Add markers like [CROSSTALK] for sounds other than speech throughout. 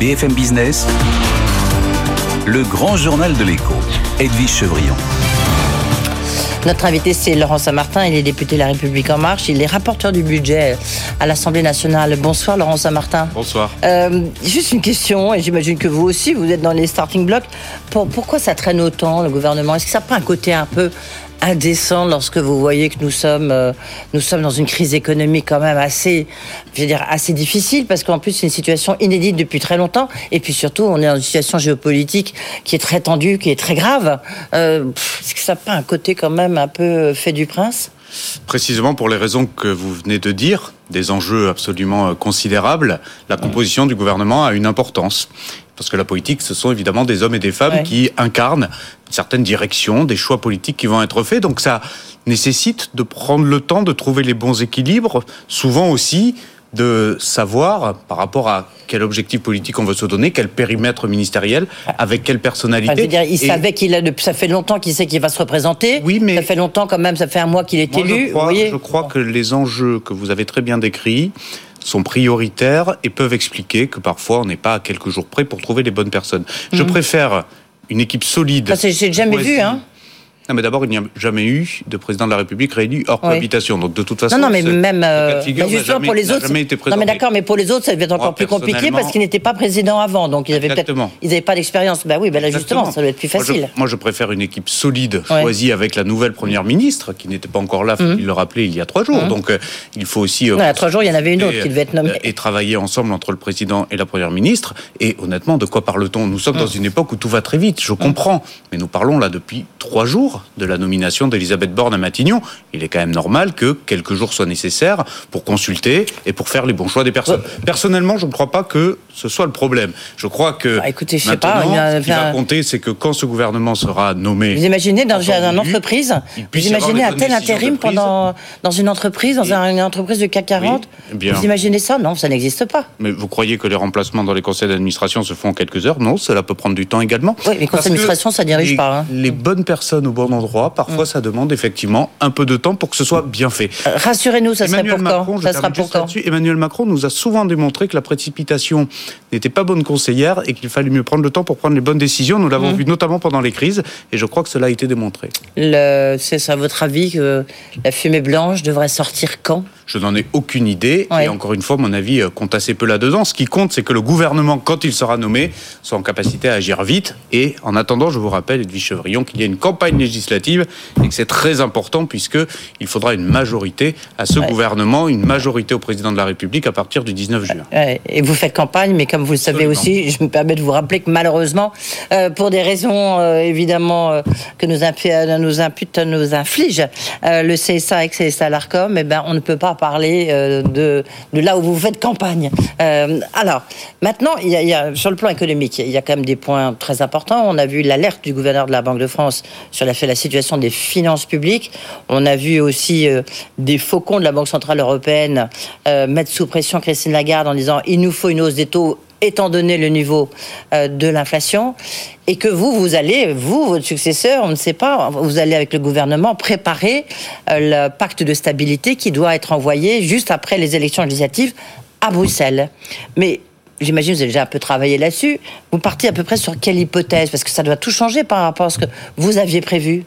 BFM Business, le grand journal de l'écho, Edwige Chevrillon. Notre invité, c'est Laurent Saint-Martin. Il est député de La République En Marche. Il est rapporteur du budget à l'Assemblée nationale. Bonsoir, Laurent Saint-Martin. Bonsoir. Euh, juste une question, et j'imagine que vous aussi, vous êtes dans les starting blocks. pourquoi ça traîne autant, le gouvernement? Est-ce que ça n'a pas un côté un peu indécent lorsque vous voyez que nous sommes, euh, nous sommes dans une crise économique quand même assez, je veux dire, assez difficile parce qu'en plus c'est une situation inédite depuis très longtemps et puis surtout on est dans une situation géopolitique qui est très tendue, qui est très grave. Euh, Est-ce que ça n'a pas un côté quand même un peu fait du prince? Précisément pour les raisons que vous venez de dire, des enjeux absolument euh, considérables, la composition du gouvernement a une importance. Parce que la politique, ce sont évidemment des hommes et des femmes qui incarnent certaines directions, des choix politiques qui vont être faits. Donc ça nécessite de prendre le temps de trouver les bons équilibres, souvent aussi de savoir par rapport à quel objectif politique on veut se donner, quel périmètre ministériel, avec quelle personnalité. dire, il savait qu'il a, ça fait longtemps qu'il sait qu'il va se représenter. Oui, mais ça fait longtemps quand même, ça fait un mois qu'il est élu. Je crois, je crois que les enjeux que vous avez très bien décrits sont prioritaires et peuvent expliquer que parfois on n'est pas à quelques jours près pour trouver les bonnes personnes. Je mhm. préfère une équipe solide. Ça, j'ai jamais vu, hein. Non, mais d'abord, il n'y a jamais eu de président de la République réélu hors cohabitation. Donc, de toute façon. Non, non, mais même. Euh, bah, pour les autres. Non, mais d'accord, mais pour les autres, ça devait être encore plus compliqué parce qu'ils n'étaient pas présidents avant. Donc, ils avaient peut-être. Ils n'avaient pas d'expérience. Bah oui, bah là, justement, ça doit être plus facile. Moi je, préfère une équipe solide, choisie avec la nouvelle première ministre, qui n'était pas encore là, il mhm. le rappelait, il y a trois jours. Mhm. Donc, euh, il faut aussi. Euh, non, il y a trois jours, il y en avait une autre qui devait être nommée. Et travailler ensemble entre le président et la première ministre. Et honnêtement, de quoi parle-t-on? Nous sommes dans mhm. une époque où tout va très vite. Je comprends. Mais nous parlons là depuis trois jours de la nomination d'Elisabeth Borne à Matignon. Il est quand même normal que quelques jours soient nécessaires pour consulter et pour faire les bons choix des personnes. Personnellement, je ne crois pas que ce soit le problème. Je crois que bah, écoutez, je sais pas, ce qui va compter, c'est que quand ce gouvernement sera nommé... Vous imaginez dans une entreprise, vous imaginez un tel intérim pendant, dans une entreprise, dans une entreprise de CAC 40 eh Vous imaginez ça? Non, ça n'existe pas. Mais vous croyez que les remplacements dans les conseils d'administration se font en quelques heures? Non, cela peut prendre du temps également. Oui, les conseils d'administration, ça dirige pas. Hein. Les bonnes personnes au bon endroit, parfois, ça demande effectivement un peu de temps pour que ce soit bien fait. Euh, rassurez-nous, ça Emmanuel serait pour quand Ça sera pour quand Emmanuel Macron nous a souvent démontré que la précipitation n'était pas bonne conseillère et qu'il fallait mieux prendre le temps pour prendre les bonnes décisions. Nous l'avons mmh. vu notamment pendant les crises et je crois que cela a été démontré. C'est à votre avis que la fumée blanche devrait sortir quand? Je n'en ai aucune idée. Et encore une fois, mon avis euh, compte assez peu là-dedans. Ce qui compte, c'est que le gouvernement, quand il sera nommé, soit en capacité à agir vite. Et en attendant, je vous rappelle, Edwige Chevrillon, qu'il y a une campagne législative et que c'est très important puisqu'il faudra une majorité à ce gouvernement, une majorité au président de la République à partir du 19 juin. Et vous faites campagne, mais comme vous le savez aussi, je me permets de vous rappeler que malheureusement, euh, pour des raisons euh, évidemment que nous, nous impute, nous inflige le CSA et le CSA l'ARCOM, eh ben, on ne peut pas parler euh, de, de, là où vous faites campagne. Euh, alors, maintenant, il y, a, sur le plan économique, il y a quand même des points très importants. On a vu l'alerte du gouverneur de la Banque de France sur la, la situation des finances publiques. On a vu aussi euh, des faucons de la Banque Centrale Européenne mettre sous pression Christine Lagarde en disant il nous faut une hausse des taux étant donné le niveau euh, de l'inflation, et que vous, vous allez, vous, votre successeur, on ne sait pas, vous allez avec le gouvernement préparer euh, le pacte de stabilité qui doit être envoyé juste après les élections législatives à Bruxelles. Mais j'imagine que vous avez déjà un peu travaillé là-dessus. Vous partez à peu près sur quelle hypothèse? Parce que ça doit tout changer par rapport à ce que vous aviez prévu.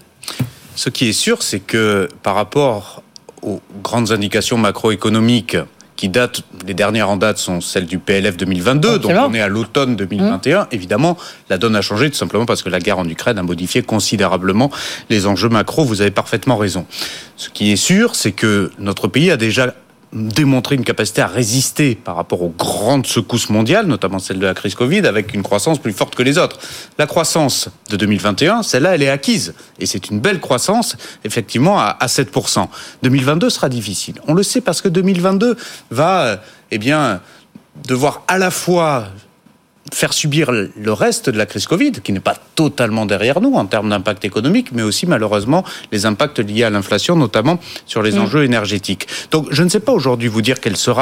Ce qui est sûr, c'est que par rapport aux grandes indications macroéconomiques qui datent, les dernières en date sont celles du PLF 2022, donc on est à l'automne 2021. Mmh. Évidemment, la donne a changé tout simplement parce que la guerre en Ukraine a modifié considérablement les enjeux macro. Vous avez parfaitement raison. Ce qui est sûr, c'est que notre pays a déjà démontrer une capacité à résister par rapport aux grandes secousses mondiales, notamment celle de la crise Covid, avec une croissance plus forte que les autres. La croissance de 2021, celle-là, elle est acquise. Et c'est une belle croissance, effectivement, à, 7%. 2022 sera difficile. On le sait parce que 2022 va, eh bien, devoir à la fois faire subir le reste de la crise Covid, qui n'est pas totalement derrière nous en termes d'impact économique, mais aussi malheureusement les impacts liés à l'inflation, notamment sur les mm. enjeux énergétiques. Donc je ne sais pas aujourd'hui vous dire quelles seront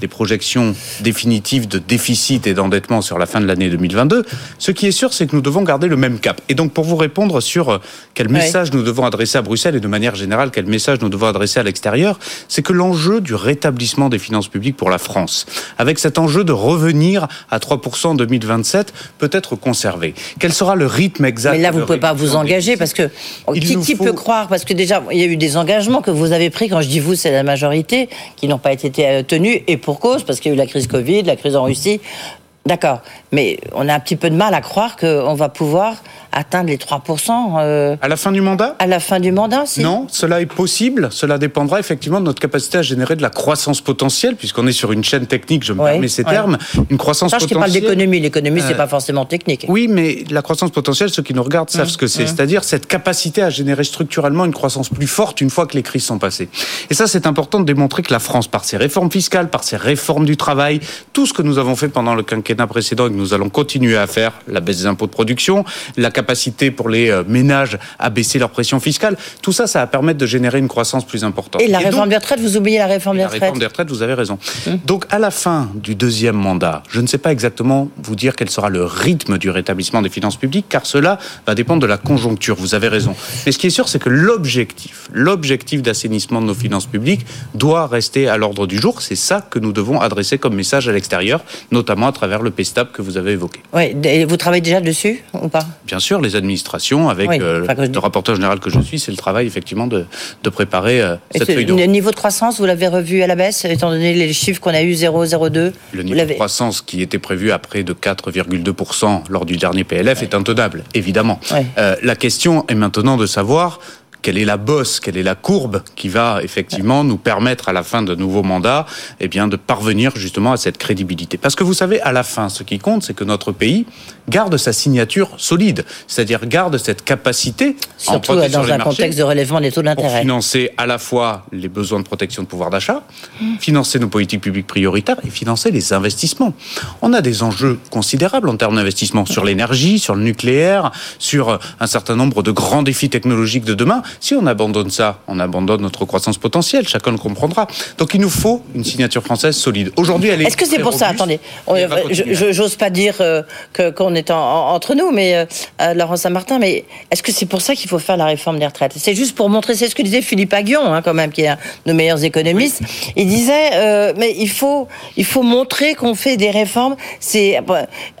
les projections définitives de déficit et d'endettement sur la fin de l'année 2022. Ce qui est sûr, c'est que nous devons garder le même cap. Et donc pour vous répondre sur euh, quel message nous devons adresser à Bruxelles et de manière générale quel message nous devons adresser à l'extérieur, c'est que l'enjeu du rétablissement des finances publiques pour la France, avec cet enjeu de revenir à 3% en 2020, 2027 peut être conservé. Quel sera le rythme exact Mais là, vous ne pouvez pas vous engager parce que qui, peut croire Parce que déjà, il y a eu des engagements que vous avez pris. Quand je dis vous, c'est la majorité qui n'ont pas été euh, tenus et pour cause parce qu'il y a eu la crise Covid, la crise en Russie. D'accord, mais on a un petit peu de mal à croire qu'on va pouvoir atteindre les 3%. Euh, à la fin du mandat? À la fin du mandat, si. Non, cela est possible. Cela dépendra effectivement de notre capacité à générer de la croissance potentielle, puisqu'on est sur une chaîne technique, je me permets ces termes. Une croissance potentielle. Je parle d'économie. L'économie, c'est euh, pas forcément technique. Oui, mais la croissance potentielle, ceux qui nous regardent savent mmh, ce que c'est. Mmh. C'est-à-dire cette capacité à générer structurellement une croissance plus forte une fois que les crises sont passées. Et ça, c'est important de démontrer que la France, par ses réformes fiscales, par ses réformes du travail, tout ce que nous avons fait pendant le quinquennat précédent et que nous allons continuer à faire, la baisse des impôts de production, la capacité pour les euh, ménages à baisser leur pression fiscale, tout ça, ça va permettre de générer une croissance plus importante. Et la réforme des retraites, vous oubliez la réforme des retraites La réforme des retraites, vous avez raison. Hum. Donc à la fin du deuxième mandat, je ne sais pas exactement vous dire quel sera le rythme du rétablissement des finances publiques, car cela va dépendre de la conjoncture, vous avez raison. Mais ce qui est sûr, c'est que l'objectif, l'objectif d'assainissement de nos finances publiques doit rester à l'ordre du jour. C'est ça que nous devons adresser comme message à l'extérieur, notamment à travers le PSTAP que vous avez évoqué. Oui, vous travaillez déjà dessus ou pas? Bien sûr, les administrations, avec euh, le rapporteur général que je suis, c'est le travail effectivement de, de préparer euh, cette feuille Le niveau de croissance, vous l'avez revu à la baisse, étant donné les chiffres qu'on a eu 0,02 Le niveau de croissance qui était prévu à près de 4,2% lors du dernier PLF est intenable, évidemment. Euh, la question est maintenant de savoir quelle est la bosse, quelle est la courbe qui va effectivement nous permettre à la fin de nouveaux mandats, eh bien, de parvenir justement à cette crédibilité. Parce que vous savez, à la fin, ce qui compte, c'est que notre pays garde sa signature solide, c'est-à-dire garde cette capacité, surtout dans un contexte de relèvement des taux d'intérêt, pour financer à la fois les besoins de protection de pouvoir d'achat, financer nos politiques publiques prioritaires et financer les investissements. On a des enjeux considérables en termes d'investissement sur l'énergie, sur le nucléaire, sur un certain nombre de grands défis technologiques de demain. Si on abandonne ça, on abandonne notre croissance potentielle, chacun le comprendra. Donc il nous faut une signature française solide. Aujourd'hui, elle est. Est-ce que c'est pour ça Attendez, j'ose pas dire euh, qu'on est entre nous, mais euh, euh, Laurent Saint-Martin, mais est-ce que c'est pour ça qu'il faut faire la réforme des retraites? C'est juste pour montrer, c'est ce que disait Philippe Aguillon, hein, quand même, qui est un de nos meilleurs économistes. Il disait, mais il faut, il faut montrer qu'on fait des réformes. C'est à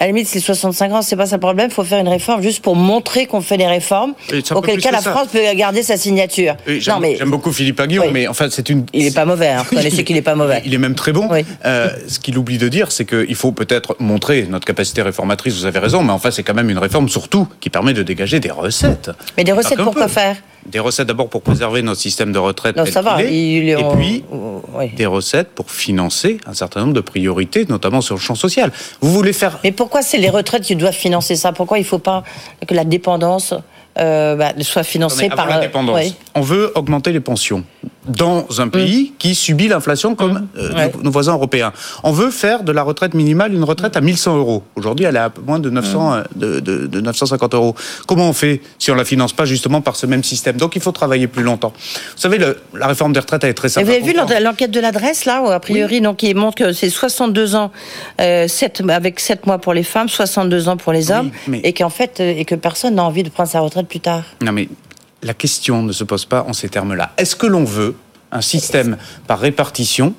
la limite, c'est 65 ans, c'est pas ça le problème. Il faut faire une réforme juste pour montrer qu'on fait des réformes. Auquel cas, la France peut garder sa signature. J'aime beaucoup Philippe Aguillon, mais en fait, c'est une. Il n'est pas mauvais, hein. vous connaissez qu'il n'est pas mauvais. Il est même très bon. Euh, ce qu'il oublie de dire, c'est qu'il faut peut-être montrer notre capacité réformatrice, vous avez raison, mais en fait, c'est quand même une réforme surtout qui permet de dégager des recettes. Mais des recettes pour quoi faire? Des recettes d'abord pour préserver notre système de retraite. Non, ça va. et puis des recettes pour financer un certain nombre de priorités, notamment sur le champ social. Vous voulez faire. Mais pourquoi c'est les retraites qui doivent financer ça? Pourquoi il ne faut pas que la dépendance euh, bah, soit financé par. La dépendance. On veut augmenter les pensions dans un pays mm. qui subit l'inflation comme mm. euh, nos, voisins européens. On veut faire de la retraite minimale une retraite à 1100 euros. Aujourd'hui, elle est à moins de, 900, mm. euh, de, de, 950 euros. Comment on fait si on la finance pas justement par ce même système? Donc il faut travailler plus longtemps. Vous savez, la réforme des retraites, elle est très simple. vous avez vu l'enquête de l'adresse, là, où, a priori, donc, qui montre que c'est 62 ans, 7, avec 7 mois pour les femmes, 62 ans pour les hommes, et qu'en fait, et que personne n'a envie de prendre sa retraite plus tard. Non, mais la question ne se pose pas en ces termes-là. Est-ce que l'on veut un système par répartition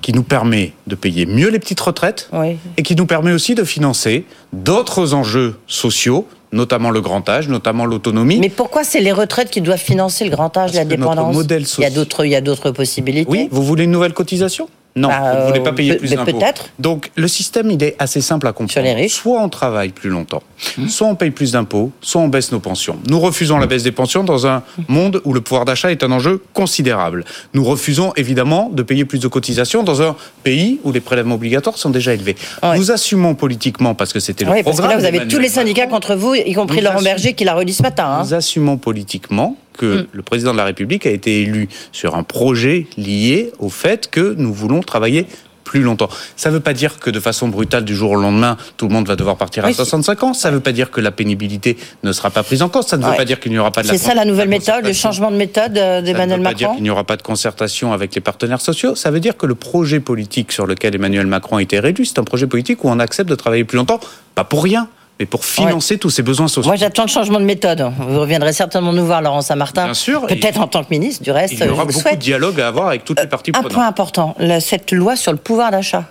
qui nous permet de payer mieux les petites retraites et qui nous permet aussi de financer d'autres enjeux sociaux notamment le grand âge, notamment l'autonomie. Mais pourquoi c'est les retraites qui doivent financer le grand âge, la dépendance? modèle Il y a d'autres, il y a d'autres possibilités. Oui, vous voulez une nouvelle cotisation? Non, bah, vous ne voulez pas payer plus d'impôts. Peut-être. Donc le système, il est assez simple à comprendre. Soit on travaille plus longtemps, hmm. soit on paye plus d'impôts, soit on baisse nos pensions. Nous refusons la baisse des pensions dans un monde où le pouvoir d'achat est un enjeu considérable. Nous refusons évidemment de payer plus de cotisations dans un pays où les prélèvements obligatoires sont déjà élevés. Nous assumons politiquement, parce que c'était le oui, programme... Parce que là, vous avez tous les syndicats contre vous, y compris Laurent Berger qui l'a redit ce matin. Hein. Nous assumons politiquement que mm. le président de la République a été élu sur un projet lié au fait que nous voulons travailler plus longtemps. Ça ne veut pas dire que de façon brutale, du jour au lendemain, tout le monde va devoir partir à 65 ans. Ça ne veut pas dire que la pénibilité ne sera pas prise en compte. Ça ne veut pas dire qu'il n'y aura pas de C'est ça la nouvelle méthode, le changement de méthode d'Emmanuel Macron. Ça ne veut pas dire qu'il n'y aura pas de concertation avec les partenaires sociaux. Ça veut dire que le projet politique sur lequel Emmanuel Macron a été réduit, c'est un projet politique où on accepte de travailler plus longtemps, pas pour rien, mais pour financer tous ces besoins sociaux. Moi, j'attends le changement de méthode. Vous reviendrez certainement nous voir, Laurent Saint-Martin. Bien sûr. Peut-être en tant que ministre, du reste. Il y aura beaucoup de dialogue à avoir avec toutes les parties prenantes. Un point important, cette loi sur le pouvoir d'achat.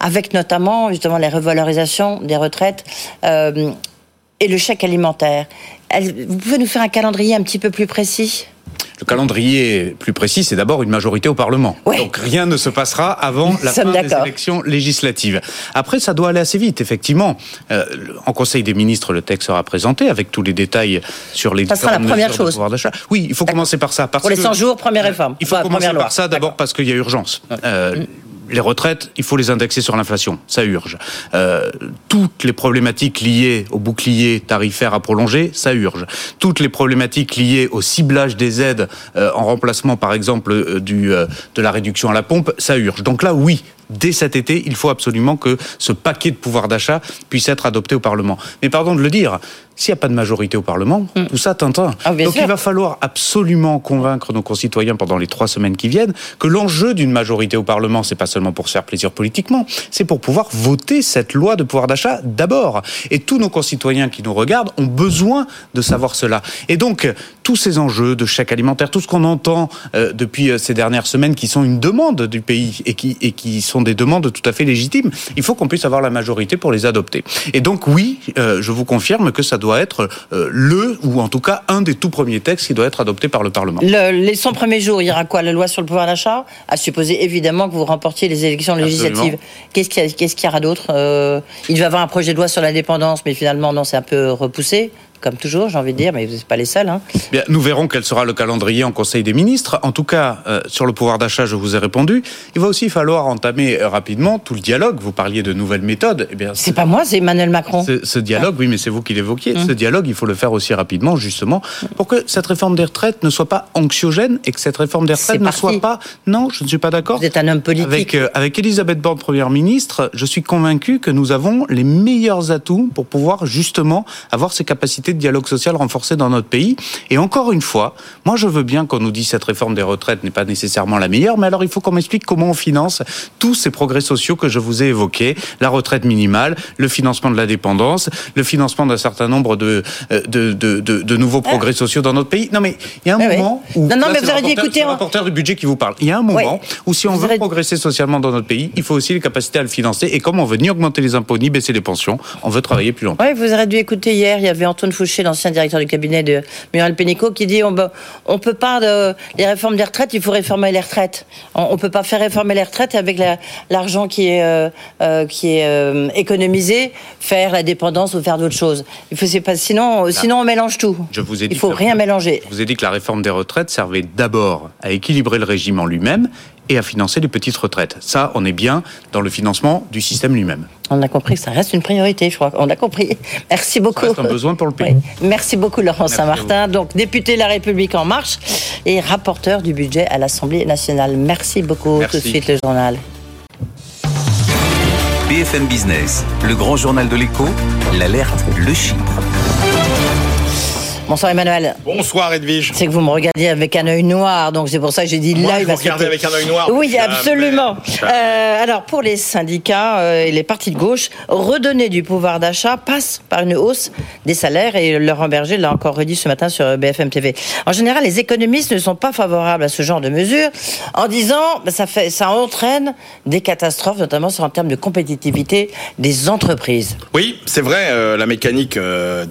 avec notamment justement les revalorisations des retraites euh, et le chèque alimentaire. Vous pouvez nous faire un calendrier un petit peu plus précis? Le calendrier plus précis, c'est d'abord une majorité au Parlement. Donc rien ne se passera avant la fin des élections législatives. Après, ça doit aller assez vite, effectivement. Euh, en Conseil des ministres, le texte sera présenté avec tous les détails sur les. Ça sera la première chose. Oui, il faut commencer par ça. Parce Pour les 100 jours, première réforme. Il faut commencer par ça d'abord parce qu'il y a urgence. Euh, mm les retraites, il faut les indexer sur l'inflation, ça urge. Euh, toutes les problématiques liées au bouclier tarifaire à prolonger, ça urge. Toutes les problématiques liées au ciblage des aides euh, en remplacement, par exemple, euh, du, de la réduction à la pompe, ça urge. Donc là, oui, dès cet été, il faut absolument que ce paquet de pouvoir d'achat puisse être adopté au Parlement. Mais pardon de le dire, s'il n'y a pas de majorité au Parlement, mm. tout ça tintin. Ah, Donc il va falloir absolument convaincre nos concitoyens pendant les trois semaines qui viennent que l'enjeu d'une majorité au Parlement, c'est pas seulement pour se faire plaisir politiquement, c'est pour pouvoir voter cette loi de pouvoir d'achat d'abord. Et tous nos concitoyens qui nous regardent ont besoin de savoir cela. Et donc tous ces enjeux de chèque alimentaire, tout ce qu'on entend euh, depuis euh, ces dernières semaines, qui sont une demande du pays et qui, et qui sont des demandes tout à fait légitimes, il faut qu'on puisse avoir la majorité pour les adopter. Et donc oui, euh, je vous confirme que ça doit doit être euh, le, ou en tout cas un des tout premiers textes qui doit être adopté par le Parlement. les 100 premiers jours, il y aura quoi? La loi sur le pouvoir d'achat? À supposer évidemment que vous remportiez les élections législatives. Qu'est-ce qu'il y, aura d'autre? Euh, Il va y avoir un projet de loi sur l'indépendance, mais finalement, non, c'est un peu repoussé comme toujours, j'ai envie de dire, mais vous n'êtes pas les seuls. Hein. Bien, nous verrons quel sera le calendrier en Conseil des ministres. En tout cas, euh, sur le pouvoir d'achat, je vous ai répondu. Il va aussi falloir entamer euh, rapidement tout le dialogue. Vous parliez de nouvelles méthodes. Eh bien, c'est pas moi, c'est Emmanuel Macron. Ce dialogue, oui, mais c'est vous qui l'évoquiez. Mmh. Ce dialogue, il faut le faire aussi rapidement, justement, pour que cette réforme des retraites ne soit pas anxiogène et que cette réforme des retraites ne soit pas. Non, je ne suis pas d'accord. Vous êtes un homme politique. Avec, euh, avec Elisabeth Borne, première ministre, je suis convaincu que nous avons les meilleurs atouts pour pouvoir justement avoir ces capacités de dialogue social renforcées dans notre pays. Et encore une fois, moi je veux bien qu'on nous dise cette réforme des retraites n'est pas nécessairement la meilleure, mais alors il faut qu'on m'explique comment on finance tous ces progrès sociaux que je vous ai évoqués, la retraite minimale, le financement de la dépendance, le financement d'un certain nombre de, euh, de, de, de, nouveaux ah. progrès sociaux dans notre pays. Non mais il y a un moment où... Non, non, mais vous écoutez... le rapporteur du budget qui vous parle. Il y a un moment où si on veut progresser socialement dans notre pays, il faut aussi les capacités à le financer. Et comme on veut ni augmenter les impôts, ni baisser les pensions, on veut travailler plus longtemps. Oui, vous aurez dû écouter hier, il y avait Antoine Fouché, l'ancien directeur du cabinet de Muriel Pénicaud, qui dit on ne peut pas, de, les réformes des retraites, il faut réformer les retraites. On ne peut pas faire réformer les retraites avec l'argent qui est, euh, euh, qui est euh, économisé, faire la dépendance ou faire d'autres choses. Il faut, pas, sinon, sinon, on mélange tout. Je vous ai dit il faut rien mélanger. Je vous ai dit que la réforme des retraites servait d'abord à équilibrer le régime en lui-même et à financer les petites retraites. Ça, on est bien dans le financement du système lui-même. On a compris que ça reste une priorité, je crois. On a compris. [LAUGHS] Merci beaucoup. Ça reste un besoin pour le pays. Merci beaucoup, Laurent Saint-Martin. Donc, député de La République En Marche et rapporteur du budget à l'Assemblée nationale. Merci beaucoup. Tout de suite, le journal. BFM Business, le grand journal de l'écho, l'alerte, le chiffre. Bonsoir Emmanuel. Bonsoir Edwige. C'est que vous me regardez avec un œil noir, donc c'est pour ça que j'ai dit là. il va regarder avec un œil noir. Oui, absolument. Euh, alors pour les syndicats euh, et les partis de gauche, redonner du pouvoir d'achat passe par une hausse des salaires et Laurent Berger l'a encore redit ce matin sur BFM TV. En général, les économistes ne sont pas favorables à ce genre de mesures en disant bah, ça fait ça entraîne des catastrophes, notamment sur en termes de compétitivité des entreprises. Oui, c'est vrai. Euh, la mécanique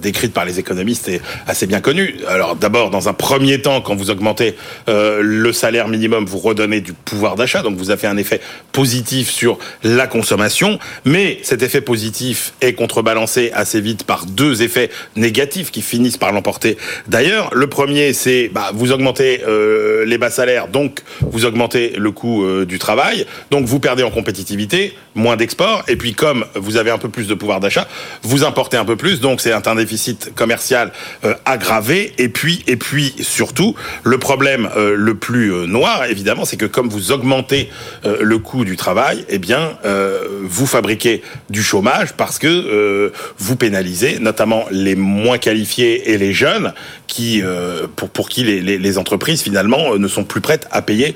décrite par les économistes est assez bien connu. Alors d'abord, dans un premier temps, quand vous augmentez euh, le salaire minimum, vous redonnez du pouvoir d'achat, donc vous avez un effet positif sur la consommation, mais cet effet positif est contrebalancé assez vite par deux effets négatifs qui finissent par l'emporter. D'ailleurs, le premier, c'est bah, vous augmentez euh, les bas salaires, donc vous augmentez le coût euh, du travail, donc vous perdez en compétitivité, moins d'export, et puis comme vous avez un peu plus de pouvoir d'achat, vous importez un peu plus, donc c'est un déficit commercial à aggravé. Et puis, et puis surtout, le problème euh, le plus euh, noir, évidemment, c'est que comme vous augmentez euh, le coût du travail, eh bien, vous fabriquez du chômage parce que vous pénalisez notamment les moins qualifiés et les jeunes qui, pour, pour qui les, les, entreprises finalement ne sont plus prêtes à payer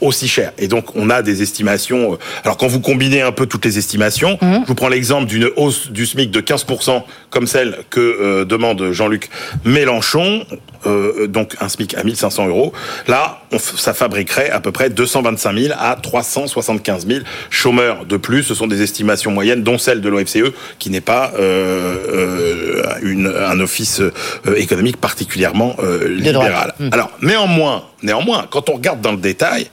aussi cher. Et donc, on a des estimations. alors, quand vous combinez un peu toutes les estimations, mmh. je vous prends l'exemple d'une hausse du SMIC de 15%, comme celle que demande Jean-Luc Mélenchon, euh, donc un SMIC à 1500 euros. Là, ça fabriquerait à peu près 225 000 à 375 000 chômeurs de plus. Ce sont des estimations moyennes, dont celle de l'OFCE, qui n'est pas euh, une, un office économique particulièrement libéral. Hmm. Alors, néanmoins, néanmoins, quand on regarde dans le détail,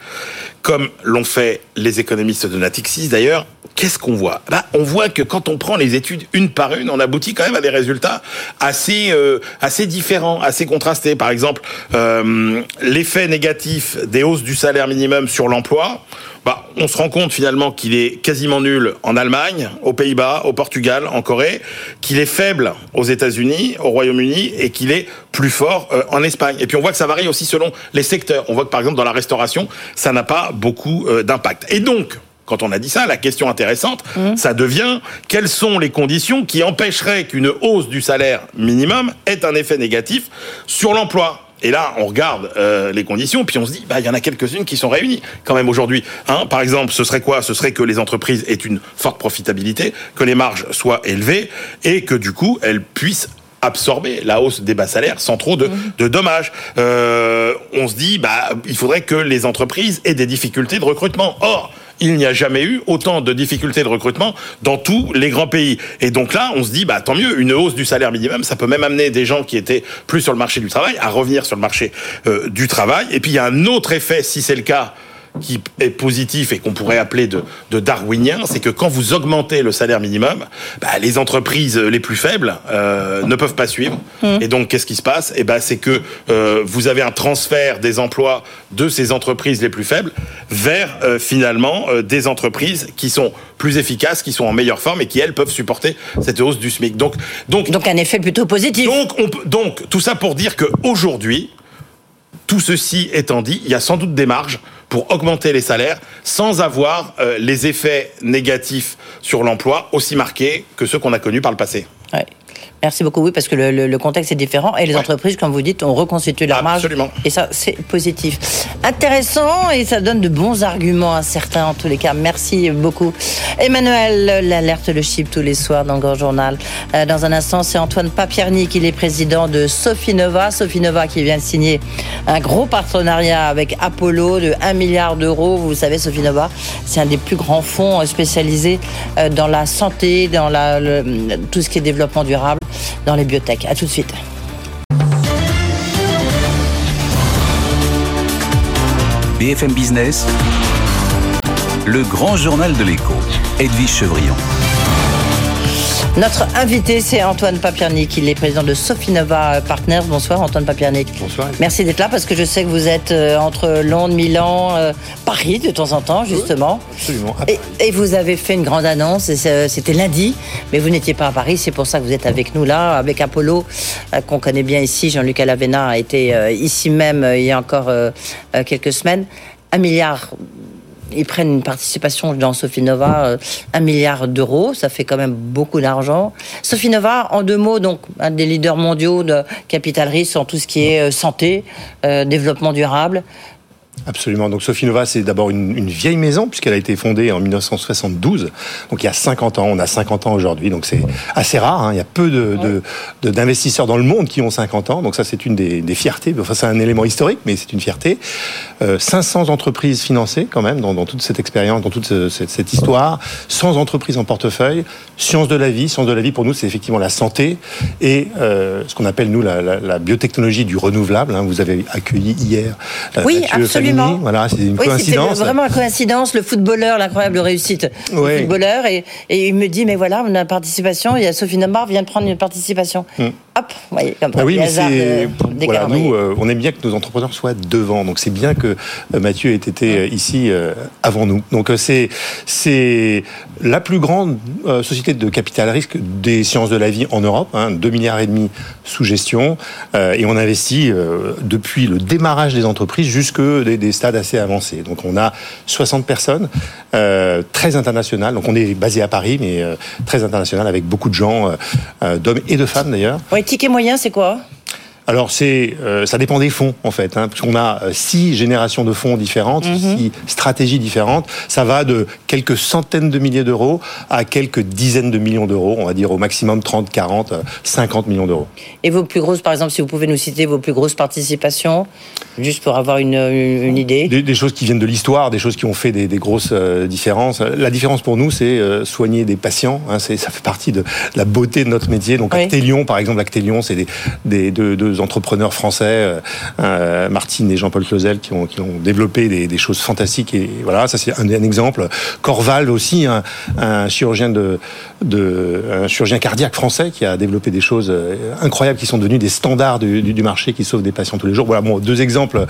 comme l'ont fait les économistes de Natixis d'ailleurs, qu'est-ce qu'on voit? Bah, On voit que quand on prend les études une par une, on aboutit quand même à des résultats assez, euh, assez différents, assez contrastés. Par exemple, euh, l'effet négatif des hausses du salaire minimum sur l'emploi, bah, on se rend compte finalement qu'il est quasiment nul en Allemagne, aux Pays-Bas, au Portugal, en Corée, qu'il est faible aux États-Unis, au Royaume-Uni et qu'il est plus fort euh, en Espagne. Et puis on voit que ça varie aussi selon les secteurs. On voit que par exemple dans la restauration, ça n'a pas beaucoup euh, d'impact. Et donc, quand on a dit ça, la question intéressante, mmh. ça devient quelles sont les conditions qui empêcheraient qu'une hausse du salaire minimum ait un effet négatif sur l'emploi? Et là, on regarde euh, les conditions, puis on se dit, bah, il y en a quelques-unes qui sont réunies quand même aujourd'hui. Hein, par exemple, ce serait quoi? Ce serait que les entreprises aient une forte profitabilité, que les marges soient élevées, et que du coup, elles puissent absorber la hausse des bas salaires sans trop de, mmh. de dommages. Euh, on se dit, bah, il faudrait que les entreprises aient des difficultés de recrutement. Or, il n'y a jamais eu autant de difficultés de recrutement dans tous les grands pays. Et donc là, on se dit, bah, tant mieux, une hausse du salaire minimum, ça peut même amener des gens qui étaient plus sur le marché du travail à revenir sur le marché euh, du travail. Et puis il y a un autre effet, si c'est le cas, qui est positif et qu'on pourrait appeler de, de darwinien, c'est que quand vous augmentez le salaire minimum, bah, les entreprises les plus faibles euh, ne peuvent pas suivre. Mmh. Et donc, qu'est-ce qui se passe? Et eh ben, c'est que euh, vous avez un transfert des emplois de ces entreprises les plus faibles vers euh, finalement des entreprises qui sont plus efficaces, qui sont en meilleure forme et qui elles peuvent supporter cette hausse du SMIC. Donc, donc, donc un effet plutôt positif. Donc, on, donc tout ça pour dire que aujourd'hui, tout ceci étant dit, il y a sans doute des marges pour augmenter les salaires sans avoir euh, les effets négatifs sur l'emploi aussi marqués que ceux qu'on a connus par le passé. Merci beaucoup, oui, parce que le, contexte est différent et les entreprises, comme vous dites, ont reconstitué leur marge. Absolument. Et ça, c'est positif. Intéressant et ça donne de bons arguments à certains, en tous les cas. Merci beaucoup. Emmanuel, l'alerte le chip tous les soirs dans le Grand Journal. Euh, dans un instant, c'est Antoine Papierny qui est président de Sophie Nova. Sophie Nova qui vient de signer un gros partenariat avec Apollo de 1 milliard d'euros. Vous savez, Sophie Nova, c'est un des plus grands fonds spécialisés euh, dans la santé, dans la, tout ce qui est développement durable dans les biotech. À tout de suite. BFM Business, le grand journal de l'écho, Edwige Chevrillon. Notre invité, c'est Antoine Papiernik. Il est président de Sofinova Partners. Bonsoir, Antoine Papiernik. Bonsoir. Merci d'être là parce que je sais que vous êtes euh, entre Londres, Milan, euh, Paris de temps en temps, justement. absolument. Et, vous avez fait une grande annonce. Euh, c'était lundi, mais vous n'étiez pas à Paris. C'est pour ça que vous êtes avec nous là, avec Apollo, qu'on connaît bien ici. Jean-Luc Alavena a été ici même il y a encore quelques semaines. Un milliard ils prennent une participation dans Sofinova, euh, un milliard d'euros, ça fait quand même beaucoup d'argent. Sofinova, en deux mots, donc un des leaders mondiaux de capital risque en tout ce qui est euh, santé, euh, développement durable. Absolument. Donc Sophie Nova, c'est d'abord une, vieille maison puisqu'elle a été fondée en 1972. Donc il y a 50 ans. On a 50 ans aujourd'hui. Donc c'est assez rare. Hein. Il y a peu de, d'investisseurs dans le monde qui ont 50 ans. Donc ça, c'est une des, fiertés. Enfin, c'est un élément historique, mais c'est une fierté. 500 euh, entreprises financées quand même dans, toute cette expérience, dans toute cette, histoire. 100 entreprises en portefeuille. Sciences de la vie. Sciences de la vie, pour nous, c'est effectivement la santé et euh, ce qu'on appelle, nous, la, biotechnologie du renouvelable. Hein. Vous avez accueilli hier euh, oui, absolument. Voilà, c'est une oui, coïncidence. vraiment une coïncidence. Le footballeur, l'incroyable réussite du footballeur. Et, il me dit, mais voilà, on a participation. Il y a Sophie Nambar vient de prendre une participation. Hmm. Hop, voyez, comme ah oui, mais c'est, voilà, nous, euh, on aime bien que nos entrepreneurs soient devant. Donc c'est bien que euh, Mathieu ait été euh, ici avant nous. Donc c'est c'est la plus grande société de capital risque des sciences de la vie en Europe, hein, 2 milliards et demi sous gestion, et on investit depuis le démarrage des entreprises jusque des, des, stades assez avancés. Donc on a 60 personnes, très internationales. Donc on est basé à Paris, mais très international avec beaucoup de gens, d'hommes et de femmes d'ailleurs. Oui, ticket moyen, c'est quoi? Alors c'est, euh, ça dépend des fonds en fait, hein, puisqu'on a euh, six générations de fonds différentes, Mhm. six stratégies différentes. Ça va de quelques centaines de milliers d'euros à quelques dizaines de millions d'euros, on va dire au maximum 30, 40, euh, 50 millions d'euros. Et vos plus grosses, par exemple, si vous pouvez nous citer vos plus grosses participations, juste pour avoir une, une idée. Des, des choses qui viennent de l'histoire, des choses qui ont fait des, des grosses euh, différences. La différence pour nous, c'est euh, soigner des patients. Hein, ça fait partie de la beauté de notre métier. Donc Oui. Actelion, par exemple, Actelion, c'est des, des deux, deux entrepreneurs français, euh, euh, Martine et Jean-Paul Clausel, qui ont, qui ont développé des, des choses fantastiques. Et voilà, ça c'est un, un exemple. Corval aussi, un, un chirurgien de, de, un chirurgien cardiaque français qui a développé des choses euh, incroyables qui sont devenues des standards du, du, du marché, qui sauvent des patients tous les jours. Voilà, bon, deux exemples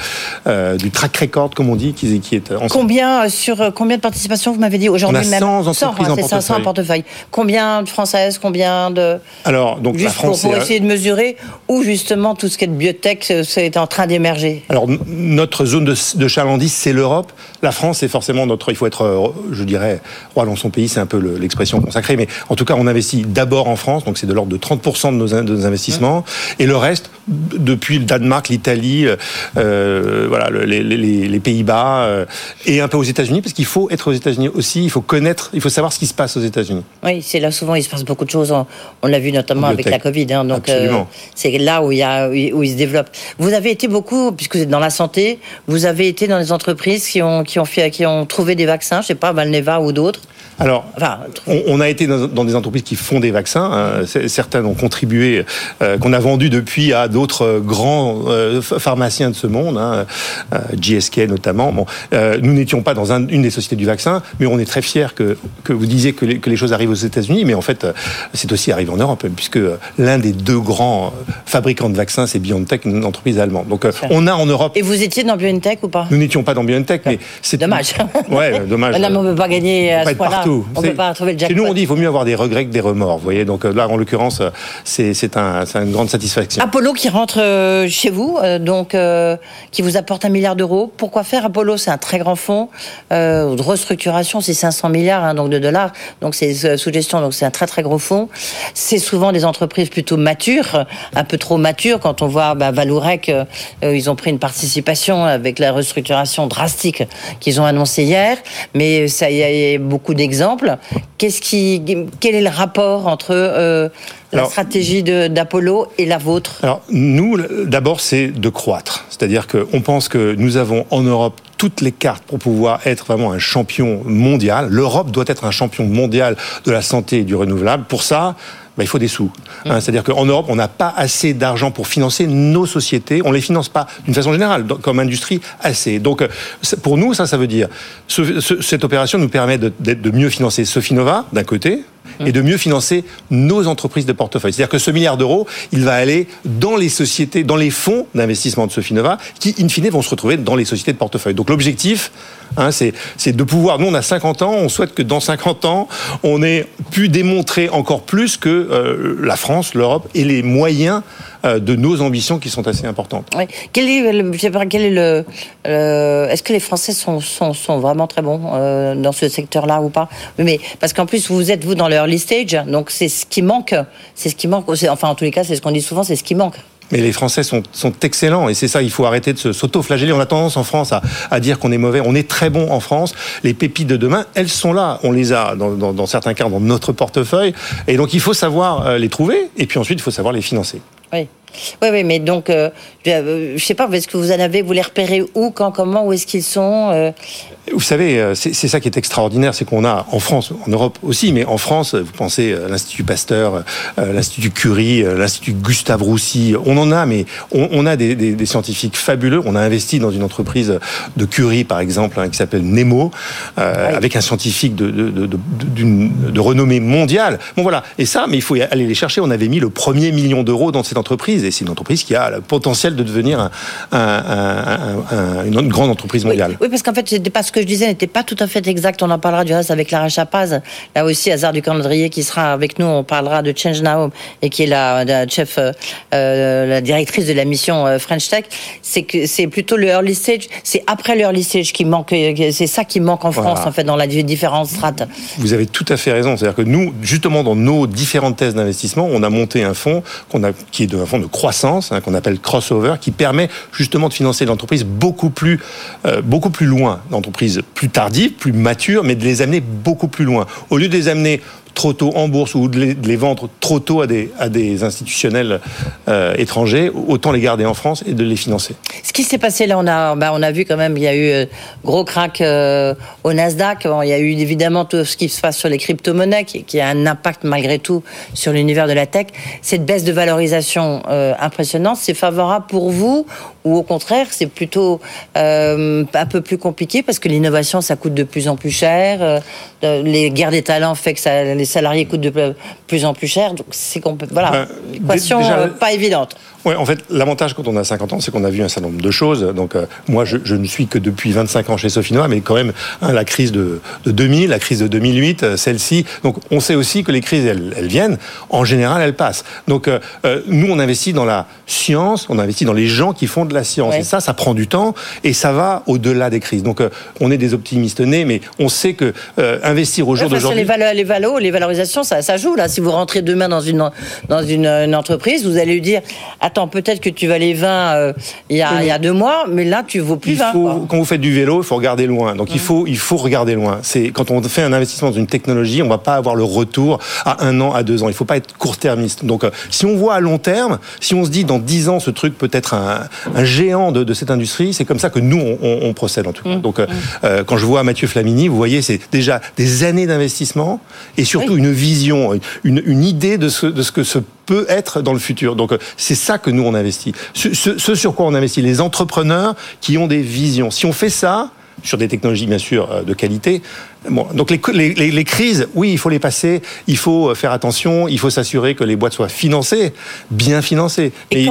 euh, du track record, comme on dit, qui, qui est en Combien sur combien de participations vous m'avez dit aujourd'hui même 100 entreprises en c'est ça, 100 en portefeuille. Combien de françaises, combien de Alors, donc la juste pour, France, pour c'est- essayer de mesurer où justement tout ce qui est de biotech euh, c'est en train d'émerger. Alors notre zone de, de chalandise, c'est l'Europe. La France, c'est forcément notre. Il faut être, euh, je dirais, roi dans son pays. C'est un peu le- l'expression consacrée. Mais en tout cas, on investit d'abord en France, donc c'est de l'ordre de 30% de nos, in- de nos investissements, et le reste depuis le Danemark, l'Italie, euh, voilà, le- les, les- les Pays-Bas, euh, et un peu aux États-Unis, parce qu'il faut être aux États-Unis aussi. Il faut connaître, il faut savoir ce qui se passe aux États-Unis. Oui, c'est là souvent il se passe beaucoup de choses. On, on l'a vu notamment En avec la. Covid. hein, donc euh, c'est là où il y a où il où il se développe. Vous avez été beaucoup, puisque vous êtes dans la santé, vous avez été dans des entreprises qui ont qui ont trouvé des vaccins. Je sais pas Valneva ou d'autres. Alors, on, on a été dans, dans des entreprises qui font des vaccins. hein. Certaines ont contribué, euh, qu'on a vendu depuis à d'autres euh, grands euh, ph- pharmaciens de ce monde, hein, euh, GSK notamment. Bon, euh, nous n'étions pas dans un- une des sociétés du vaccin, mais on est très fiers que, que vous disiez que les, que les choses arrivent aux États-Unis, mais en fait, c'est aussi arrivé en Europe, puisque euh, l'un des deux grands fabricants de vaccins, c'est BioNTech, une entreprise allemande. Donc, on a en Europe. et vous étiez dans BioNTech ou pas? Nous n'étions pas dans BioNTech, mais c'est Dommage. Ouais, dommage. [LAUGHS] Non, mais on peut pas gagner à ce point-là. Partout. On peut pas trouver le Chez jackpot. nous, on dit qu'il vaut mieux avoir des regrets que des remords. Vous voyez, donc euh, là, en l'occurrence, euh, c'est un, une grande satisfaction. Apollo qui rentre euh, chez vous, euh, donc euh, qui vous apporte un milliard d'euros. Pourquoi faire Apollo? C'est un très grand fonds euh, de restructuration, c'est 500 milliards hein, donc de dollars, donc c'est sous gestion, donc c'est un très très gros fonds. C'est souvent des entreprises plutôt matures, un peu trop matures. Quand on voit bah, Valourec, ils ont pris une participation avec la restructuration drastique qu'ils ont annoncée hier, mais ça il y, a- il y a beaucoup d'exemples. Qu'est-ce qui, quel est le rapport entre euh, la Alors- stratégie d'Apollo et la vôtre? Alors, nous, d'abord, c'est de croître. C'est-à-dire qu'on pense que nous avons en Europe toutes les cartes pour pouvoir être vraiment un champion mondial. L'Europe doit être un champion mondial de la santé et du renouvelable. Pour ça, bah, il faut des sous. Hein, C'est-à-dire qu'en Europe, on n'a pas assez d'argent pour financer nos sociétés. On les finance pas d'une façon générale, comme industrie, assez. Donc, euh, pour nous, ça, ça veut dire ce- ce- cette opération nous permet de, mieux financer Sofinova d'un côté et de mieux financer nos entreprises de portefeuille. C'est-à-dire que ce milliard d'euros, il va aller dans les sociétés, dans les fonds d'investissement de Sofinova, qui, in fine, vont se retrouver dans les sociétés de portefeuille. Donc l'objectif, hein, c'est de pouvoir, nous on a 50 ans, on souhaite que dans 50 ans, on ait pu démontrer encore plus que euh, la France, l'Europe et les moyens de nos ambitions qui sont assez importantes. Oui. Quel est le, quel est euh, est-ce que les Français sont, sont, sont vraiment très bons euh, dans ce secteur-là ou pas? Mais parce qu'en plus vous êtes vous dans le early stage, donc c'est ce qui manque, c'est ce qui manque. Enfin, en tous les cas, c'est ce qu'on dit souvent, c'est ce qui manque. Mais les Français sont, sont excellents et c'est ça, il faut arrêter de s'auto-flageller. On a tendance en France à, à dire qu'on est mauvais. On est très bon en France. Les pépites de demain, elles sont là. On les a dans, dans- dans certains cas dans notre portefeuille. Et donc il faut savoir euh, les trouver et puis ensuite il faut savoir les financer. Oui. Oui, oui, mais donc, euh, je, euh, je sais pas, est-ce que vous en avez, vous les repérez où, quand, comment, où est-ce qu'ils sont euh, Vous savez, euh, c'est ça qui est extraordinaire, c'est qu'on a en France, en Europe aussi, mais en France, vous pensez à l'Institut Pasteur, euh, l'Institut Curie, euh, l'Institut Gustave Roussy, on en a, mais on, on a des, des- des scientifiques fabuleux. On a investi dans une entreprise de Curie, par exemple, hein, qui s'appelle Nemo, euh, avec un scientifique de, de, renommée mondiale. Bon voilà, et ça, mais il faut aller les chercher. On avait mis le premier million d'euros dans cette entreprise, et c'est une entreprise qui a le potentiel de devenir un- un- un- un- un- une grande entreprise mondiale. Oui, parce qu'en fait, pas ce que je disais n'était pas tout à fait exact. On en parlera du reste avec Lara Chapaz. Là aussi, hasard du calendrier qui sera avec nous. On parlera de Change Now, et qui est la, la chef, euh, euh, la directrice de la mission euh, French Tech. C'est que c'est plutôt le early stage. C'est après le early stage qui manque. C'est ça qui manque en France, Voilà. en fait, dans la différentes strates. Vous avez tout à fait raison. C'est-à-dire que nous, justement, dans nos différentes thèses d'investissement, on a monté un fonds qu'on a, qui est de- un fonds de croissance, hein, qu'on appelle crossover, qui permet justement de financer l'entreprise beaucoup plus, euh, beaucoup plus loin, d'entreprises plus tardives, plus matures, mais de les amener beaucoup plus loin. Au lieu de les amener trop tôt en bourse ou de les, vendre trop tôt à des, à des institutionnels euh, étrangers, autant les garder en France et de les financer. Ce qui s'est passé là, on a, bah, on a vu quand même, il y a eu euh, gros crack euh, au Nasdaq. il y a eu évidemment tout ce qui se passe sur les crypto-monnaies, qui, a un impact malgré tout sur l'univers de la tech. Cette baisse de valorisation impressionnante, c'est favorable pour vous ou au contraire, c'est plutôt un peu plus compliqué parce que l'innovation, ça coûte de plus en plus cher. les guerres des talents fait que ça les salariés coûtent de plus en plus cher. Donc c'est qu'on peut. Voilà, ben, équation euh, pas évidente. Oui, en fait, l'avantage quand on a 50 ans, c'est qu'on a vu un certain nombre de choses. Donc, euh, moi, je, je, ne suis que depuis 25 ans chez Sofinova, mais quand même, hein, la crise de, de, 2000, la crise de 2008, euh, celle-ci. Donc, on sait aussi que les crises, elles, elles viennent. En général, elles passent. Donc, euh, nous, on investit dans la science, on investit dans les gens qui font de la science. Et ça, ça prend du temps et ça va au-delà des crises. Donc, on est des optimistes nés, mais on sait que investir au jour d'aujourd'hui. Les, les, valos, les valorisations, ça, ça joue. Là, si vous rentrez demain dans une, dans une, une entreprise, vous allez lui dire attends, peut-être que tu valais 20 euh, il, y a, il y a deux mois, mais là, tu vaux plus 20. quand vous faites du vélo, il faut regarder loin. Donc, il, faut, il faut regarder loin. C'est Quand on fait un investissement dans une technologie, on ne va pas avoir le retour à un an, à deux ans. Il ne faut pas être court-termiste. Donc, euh, si on voit à long terme, si on se dit dans dix ans, ce truc peut être un, un géant de, de, cette industrie, c'est comme ça que nous, on, on, procède en tout cas. Mmh. Donc, euh, mmh. quand je vois Mathieu Flamini, vous voyez, c'est déjà des années d'investissement et surtout une vision, une, une idée de ce, de ce que ce peut être dans le futur. Donc c'est ça que nous on investit. Ce, ce, sur quoi on investit, les entrepreneurs qui ont des visions. Si on fait ça, sur des technologies bien sûr euh, de qualité. Bon, donc les, les, les, crises, oui, il faut les passer, il faut euh, faire attention, il faut s'assurer que les boîtes soient financées, bien financées. Et,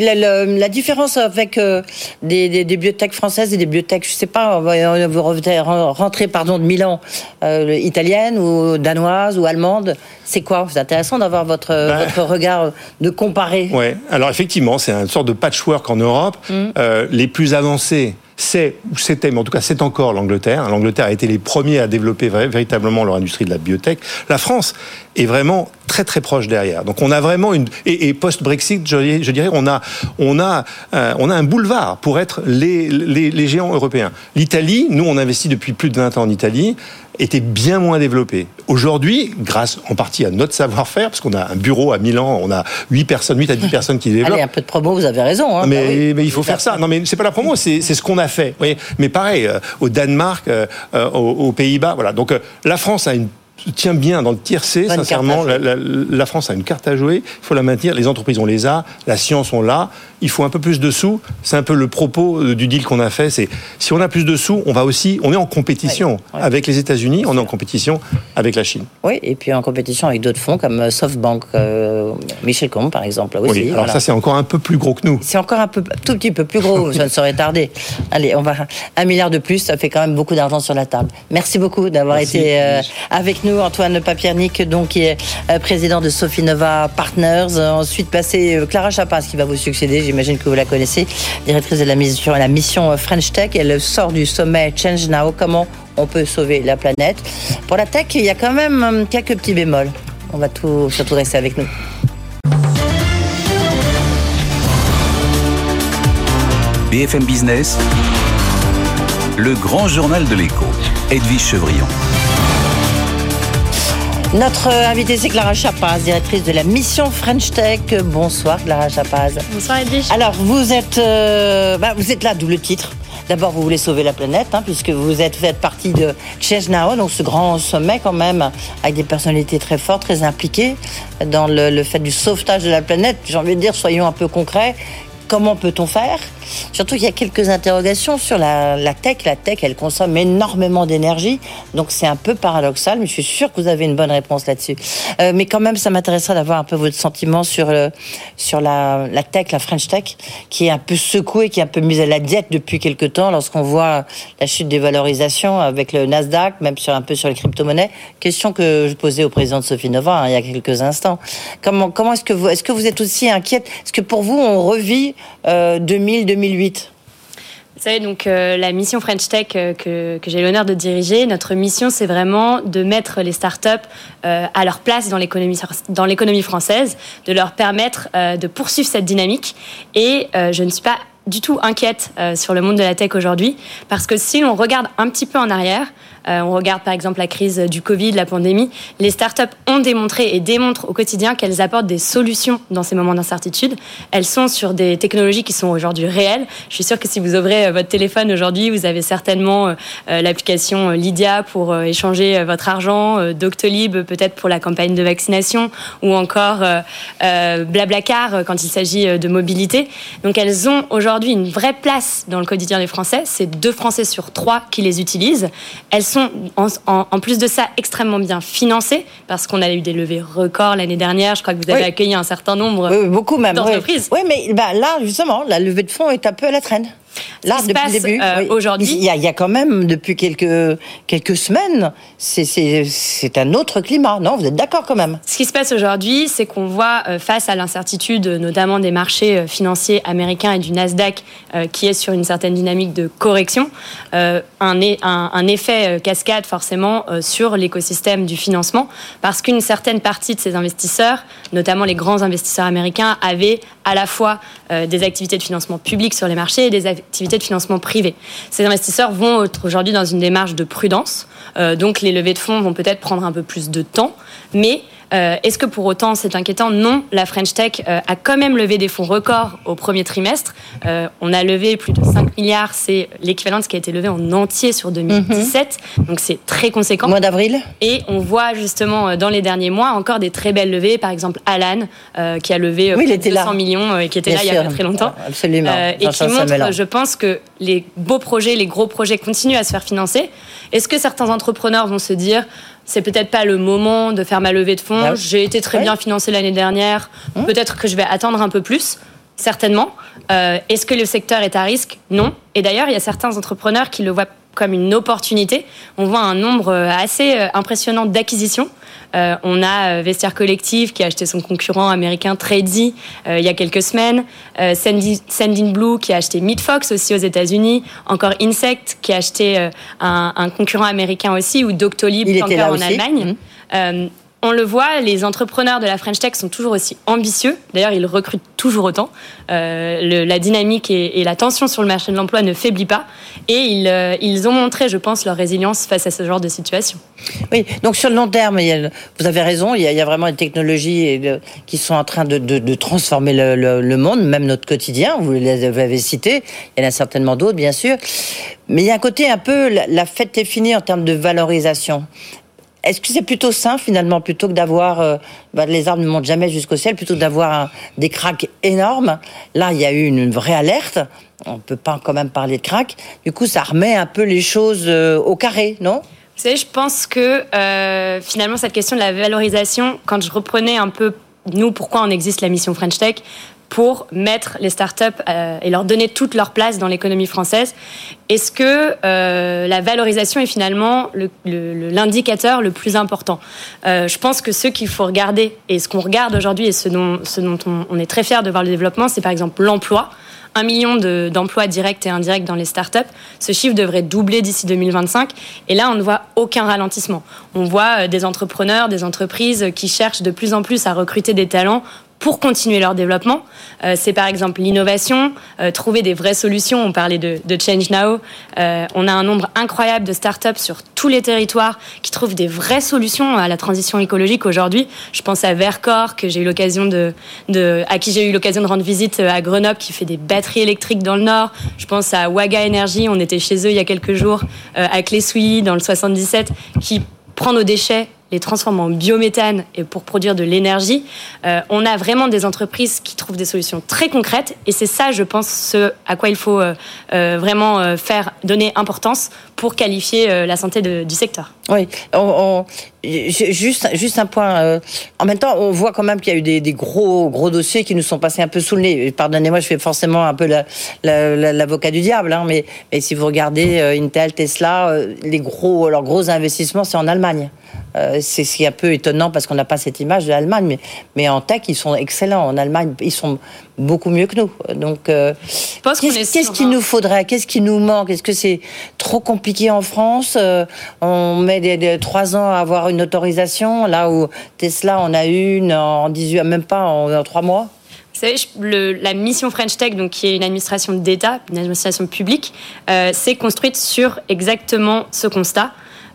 la, la, différence avec euh, des, des, des, bibliothèques françaises et des bibliothèques, je sais pas, vous rentrez pardon de Milan, euh, italienne ou danoise ou allemande, c'est quoi? C'est intéressant d'avoir votre, ben, votre regard de comparer. Ouais, alors effectivement, c'est une sorte de patchwork en Europe. Mmh. Euh, les plus avancés c'est, ou c'était, mais en tout cas c'est encore l'Angleterre. L'Angleterre a été les premiers à développer véritablement leur industrie de la biotech. La France est vraiment très très proche derrière. Donc on a vraiment une et, post-Brexit, je, dirais, on a on a euh, on a un boulevard pour être les, les, les géants européens. L'Italie, nous on investit depuis plus de 20 ans en Italie était bien moins développée. Aujourd'hui, grâce en partie à notre savoir-faire, parce qu'on a un bureau à Milan, on a 8 personnes, 8 à 10 personnes qui développent. [LAUGHS] Allez, un peu de promo, vous avez raison. Hein. mais, bah mais, il faut faire ça. Non, mais c'est pas la promo, c'est ce qu'on a fait. Vous mais pareil, euh, au Danemark, euh, aux, Pays-Bas, voilà. Donc la France a une tient bien dans le tiercé, sincèrement. La, France a une carte à jouer, il faut la maintenir. Les entreprises, on les a, la science, on l'a. Il faut un peu plus de sous. C'est un peu le propos euh, du deal qu'on a fait. C'est si on a plus de sous, on va aussi, on est en compétition avec les États-Unis, on est en compétition avec la Chine. Oui, et puis en compétition avec d'autres fonds comme euh, SoftBank, euh, Michel Combe par exemple. Aussi, oui, alors ça c'est encore un peu plus gros que nous. C'est encore un peu, tout petit peu plus gros. [LAUGHS] ça ne saurait tarder. Allez, on va un milliard de plus, ça fait quand même beaucoup d'argent sur la table. Merci beaucoup d'avoir été avec nous. Antoine Papiernik, donc, qui est euh, président de Sofinova Partners. Ensuite, passé euh, Clara Chapas, qui va vous succéder. J'imagine que vous la connaissez, directrice de la mission, la mission French Tech. Elle sort du sommet Change Now. Comment on peut sauver la planète? Pour la tech, il y a quand même quelques petits bémols. On va tout, surtout rester avec nous. BFM Business, le grand journal de l'écho, Edwige Chevrillon. Notre invitée, c'est Clara Chapaz, directrice de la mission French Tech. Bonsoir, Clara Chapaz. Bonsoir, Edwige. Alors, vous êtes, euh, bah, vous êtes là, double titre. D'abord, vous voulez sauver la planète, hein, puisque vous êtes fait partie de Chesnao, donc ce grand sommet quand même, avec des personnalités très fortes, très impliquées dans le, le fait du sauvetage de la planète. J'ai envie de dire, soyons un peu concrets. Comment peut-on faire? Surtout qu'il y a quelques interrogations sur la, tech. La tech, elle consomme énormément d'énergie, donc c'est un peu paradoxal, mais je suis sûre que vous avez une bonne réponse là-dessus. Euh, mais quand même, ça m'intéresserait d'avoir un peu votre sentiment sur, le, sur la, tech, la French Tech, qui est un peu secouée, qui est un peu mise à la diète depuis quelques temps, lorsqu'on voit la chute des valorisations avec le Nasdaq, même sur un peu sur les crypto-monnaies. Question que je posais au président de Sophie Nova hein, il y a quelques instants. Comment, comment est-ce que vous, est-ce que vous êtes aussi inquiète? Est-ce que pour vous, on revit 2000, euh, 2008 Vous savez, donc euh, la mission French Tech euh, que, que j'ai l'honneur de diriger, notre mission, c'est vraiment de mettre les startups à leur place dans l'économie dans l'économie française, de leur permettre de poursuivre cette dynamique. Et je ne suis pas du tout inquiète sur le monde de la tech aujourd'hui, parce que si l'on regarde un petit peu en arrière, euh, on regarde par exemple la crise du Covid, la pandémie. Les startups ont démontré et démontrent au quotidien qu'elles apportent des solutions dans ces moments d'incertitude. Elles sont sur des technologies qui sont aujourd'hui réelles. Je suis sûre que si vous ouvrez euh, votre téléphone aujourd'hui, vous avez certainement euh, l'application Lydia pour échanger votre argent, Doctolib peut-être pour la campagne de vaccination ou encore Blablacar quand il s'agit de mobilité. Donc elles ont aujourd'hui une vraie place dans le quotidien des Français. C'est deux Français sur trois qui les utilisent. Elles sont en, plus de ça extrêmement bien financées parce qu'on a eu des levées records l'année dernière. Je crois que vous avez accueilli un certain nombre oui, beaucoup même, d'entreprises. Oui. mais bah, là justement, la levée de fonds est un peu à la traîne. Là, depuis le début, euh, aujourd'hui, il y, a, quand même depuis quelques quelques semaines, c'est un autre climat, non Vous êtes d'accord quand même? Ce qui se passe aujourd'hui, c'est qu'on voit euh, face à l'incertitude, notamment des marchés euh, financiers américains et du Nasdaq, qui est sur une certaine dynamique de correction, un, un, effet cascade forcément sur l'écosystème du financement, parce qu'une certaine partie de ces investisseurs, notamment les grands investisseurs américains, avaient à la fois des activités de financement public sur les marchés et des de financement privé. Ces investisseurs vont aujourd'hui dans une démarche de prudence, euh, donc les levées de fonds vont peut-être prendre un peu plus de temps, mais euh, est-ce que pour autant c'est inquiétant Non, la French Tech euh, a quand même levé des fonds records au premier trimestre. Euh, on a levé plus de 5 milliards, c'est l'équivalent de ce qui a été levé en entier sur 2017. Mhm. Donc c'est très conséquent. Mois d'avril Et on voit justement dans les derniers mois encore des très belles levées. Par exemple, Alan, qui a levé oui, 200 millions et qui était là il y a pas très longtemps. Absolument. et qui montre, je pense, que les beaux projets, les gros projets continuent à se faire financer. Est-ce que certains entrepreneurs vont se dire c'est peut-être pas le moment de faire ma levée de fonds. J'ai été très bien financé l'année dernière. Mmh. Peut-être que je vais attendre un peu plus. Certainement. Euh, Est-ce que le secteur est à risque? Non. Et d'ailleurs, il y a certains entrepreneurs qui le voient comme une opportunité. On voit un nombre assez euh, impressionnant d'acquisitions. Euh, on a euh, Vestiaire Collective qui a acheté son concurrent américain Tradesy il y a quelques semaines. Sending Blue qui a acheté Midfox aussi aux États-Unis. Encore Insect qui a acheté un, concurrent américain aussi ou Doctolib encore en Allemagne. Mmh on le voit, les entrepreneurs de la French Tech sont toujours aussi ambitieux. D'ailleurs, ils recrutent toujours autant. Euh, la dynamique et, la tension sur le marché de l'emploi ne faiblit pas. Et euh, ils, ont montré, je pense, leur résilience face à ce genre de situation. Oui, donc sur le long terme, vous avez raison, il y, a, vraiment des technologies qui sont en train de, transformer le, monde, même notre quotidien. Vous les avez citées. Il y en a certainement d'autres, bien sûr. Mais il y a un côté un peu, la fête est finie en termes de valorisation. Est-ce que c'est plutôt sain finalement, plutôt que d'avoir, euh, bah, les arbres ne montent jamais jusqu'au ciel, plutôt que d'avoir des cracks énormes? Là, il y a eu une vraie alerte. On peut pas quand même parler de cracks. Du coup, ça remet un peu les choses euh, au carré, non? Vous savez, je pense que euh, finalement cette question de la valorisation, quand je reprenais un peu nous, pourquoi on existe la mission French Tech pour mettre les startups euh, et leur donner toute leur place dans l'économie française. Est-ce que euh, la valorisation est finalement l'indicateur le, plus important? Euh, Je pense que ce qu'il faut regarder, et ce qu'on regarde aujourd'hui et ce dont, ce dont on, est très fier de voir le développement, c'est par exemple l'emploi. Un million d'emplois directs et indirects dans les startups. Ce chiffre devrait doubler d'ici 2025. Et là, on ne voit aucun ralentissement. On voit des entrepreneurs, des entreprises qui cherchent de plus en plus à recruter des talents pour continuer leur développement. Euh, c'est par exemple l'innovation, euh, trouver des vraies solutions. On parlait de, Change Now. Euh, on a un nombre incroyable de startups sur tous les territoires qui trouvent des vraies solutions à la transition écologique aujourd'hui. Je pense à Vercor que j'ai eu l'occasion de, à qui j'ai eu l'occasion de rendre visite à Grenoble, qui fait des batteries électriques dans le Nord. Je pense à Waga Energy. On était chez eux il y a quelques jours à Clé-Souilly dans le 77, qui prend nos déchets les en biométhane et pour produire de l'énergie. Euh, on a vraiment des entreprises qui trouvent des solutions très concrètes et c'est ça, je pense, ce à quoi il faut euh, euh, vraiment faire donner importance pour qualifier la santé du secteur. Oui, juste, juste un point. en même temps, on voit quand même qu'il y a eu des, gros, gros dossiers qui nous sont passés un peu sous le nez. Pardonnez-moi, je fais forcément un peu l'avocat du diable, hein, mais, mais, si vous regardez Intel, Tesla, les gros, leurs gros investissements, c'est en Allemagne. Euh, c'est ce qui est un peu étonnant parce qu'on n'a pas cette image de l'Allemagne, mais, mais en tech, ils sont excellents. En Allemagne, ils sont beaucoup mieux que nous. Donc, euh, qu'est-ce qu'il nous faudrait? Qu'est-ce qui nous manque? Est-ce que c'est trop compliqué en France? Euh, On met des, trois ans à avoir une autorisation, là où Tesla en a une en 18, même pas en, trois mois vous savez, le, la mission French Tech, donc qui est une administration d'État, une administration publique, euh, s'est construite sur exactement ce constat.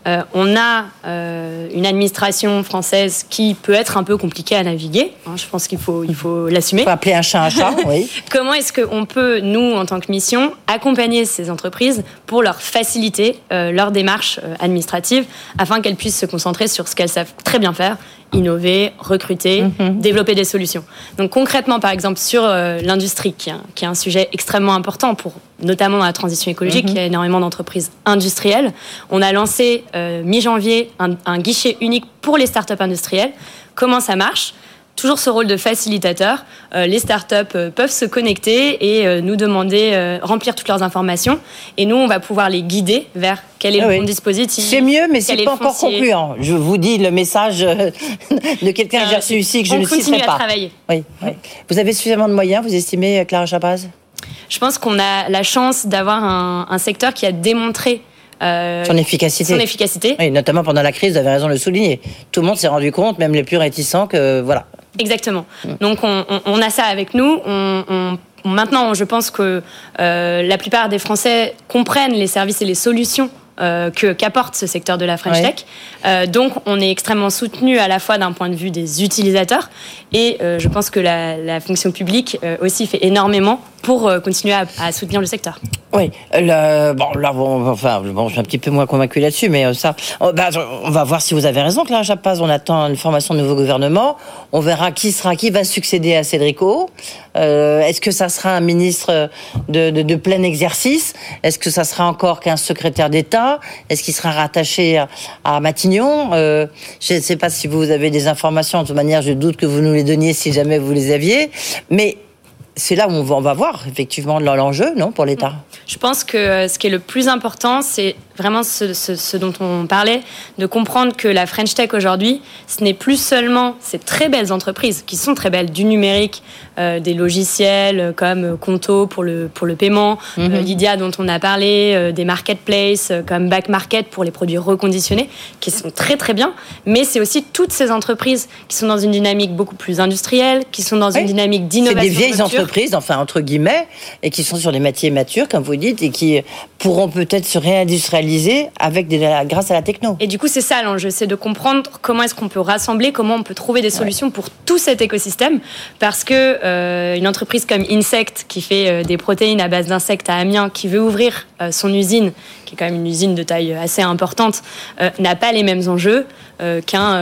Euh, on a euh, une administration française qui peut être un peu compliquée à naviguer. Hein, je pense qu'il faut, il faut l'assumer. Il faut appeler un chat un chat, oui. [LAUGHS] Comment est-ce qu'on peut, nous, en tant que mission, accompagner ces entreprises pour leur faciliter euh, leur démarche administrative afin qu'elles puissent se concentrer sur ce qu'elles savent très bien faire, innover, recruter, mhm. développer des solutions. Donc concrètement, par exemple, sur l'industrie, qui, est un sujet extrêmement important pour notamment dans la transition écologique, mhm. il y a énormément d'entreprises industrielles. On a lancé euh, mi-janvier un, guichet unique pour les startups industrielles. Comment ça marche? Toujours ce rôle de facilitateur. Euh, les startups euh, peuvent se connecter et nous demander, remplir toutes leurs informations. Et nous, on va pouvoir les guider vers quel est le ah bon dispositif. C'est mieux, mais c'est pas encore concluant. Je vous dis le message [LAUGHS] de quelqu'un que j'ai reçu ici que je ne citerai pas. À travailler. Oui, Vous avez suffisamment de moyens, vous estimez, Clara Chapaz Je pense qu'on a la chance d'avoir un secteur qui a démontré euh, son efficacité. Son efficacité. Oui, notamment pendant la crise, vous avez raison de le souligner. Tout le monde s'est rendu compte, même les plus réticents, que voilà. Exactement. Donc on, on, a ça avec nous. On, maintenant, je pense que euh, la plupart des Français comprennent les services et les solutions euh, que qu'apporte ce secteur de la French Tech. Euh, donc, on est extrêmement soutenu à la fois d'un point de vue des utilisateurs et euh, je pense que la, la fonction publique aussi fait énormément pour continuer à, à, soutenir le secteur. Oui, le, bon, là, bon, enfin, bon, je suis un petit peu moins convaincu là-dessus, mais ça, on, bah, on va voir si vous avez raison, Claire Chapaz. On attend une formation de nouveau gouvernement. On verra qui sera, qui va succéder à Cédrico. Euh, Est-ce que ça sera un ministre de, de, de plein exercice? Est-ce que ça sera encore qu'un secrétaire d'État? Est-ce qu'il sera rattaché à, Matignon? Euh, Je ne sais pas si vous avez des informations. De toute manière, je doute que vous nous les donniez si jamais vous les aviez. Mais c'est là où on va, voir effectivement l'enjeu, non, pour l'État? Je pense que euh, ce qui est le plus important, c'est vraiment ce, dont on parlait, de comprendre que la French Tech aujourd'hui, ce n'est plus seulement ces très belles entreprises qui sont très belles, du numérique, euh, des logiciels comme Conto pour le, pour le paiement, mhm. euh, Lydia dont on a parlé, des marketplaces comme Back Market pour les produits reconditionnés, qui sont très très bien, mais c'est aussi toutes ces entreprises qui sont dans une dynamique beaucoup plus industrielle, qui sont dans une dynamique d'innovation. C'est des vieilles entreprises, enfin entre guillemets, et qui sont sur des métiers matures, comme vous dites, et qui pourront peut-être se réindustrialiser avec des, grâce à la techno. Et du coup, c'est ça l'enjeu, c'est de comprendre comment est-ce qu'on peut rassembler, comment on peut trouver des solutions pour tout cet écosystème. Parce que euh, une entreprise comme Insect, qui fait euh, des protéines à base d'insectes à Amiens, qui veut ouvrir euh, son usine, qui est quand même une usine de taille assez importante, n'a pas les mêmes enjeux qu'un.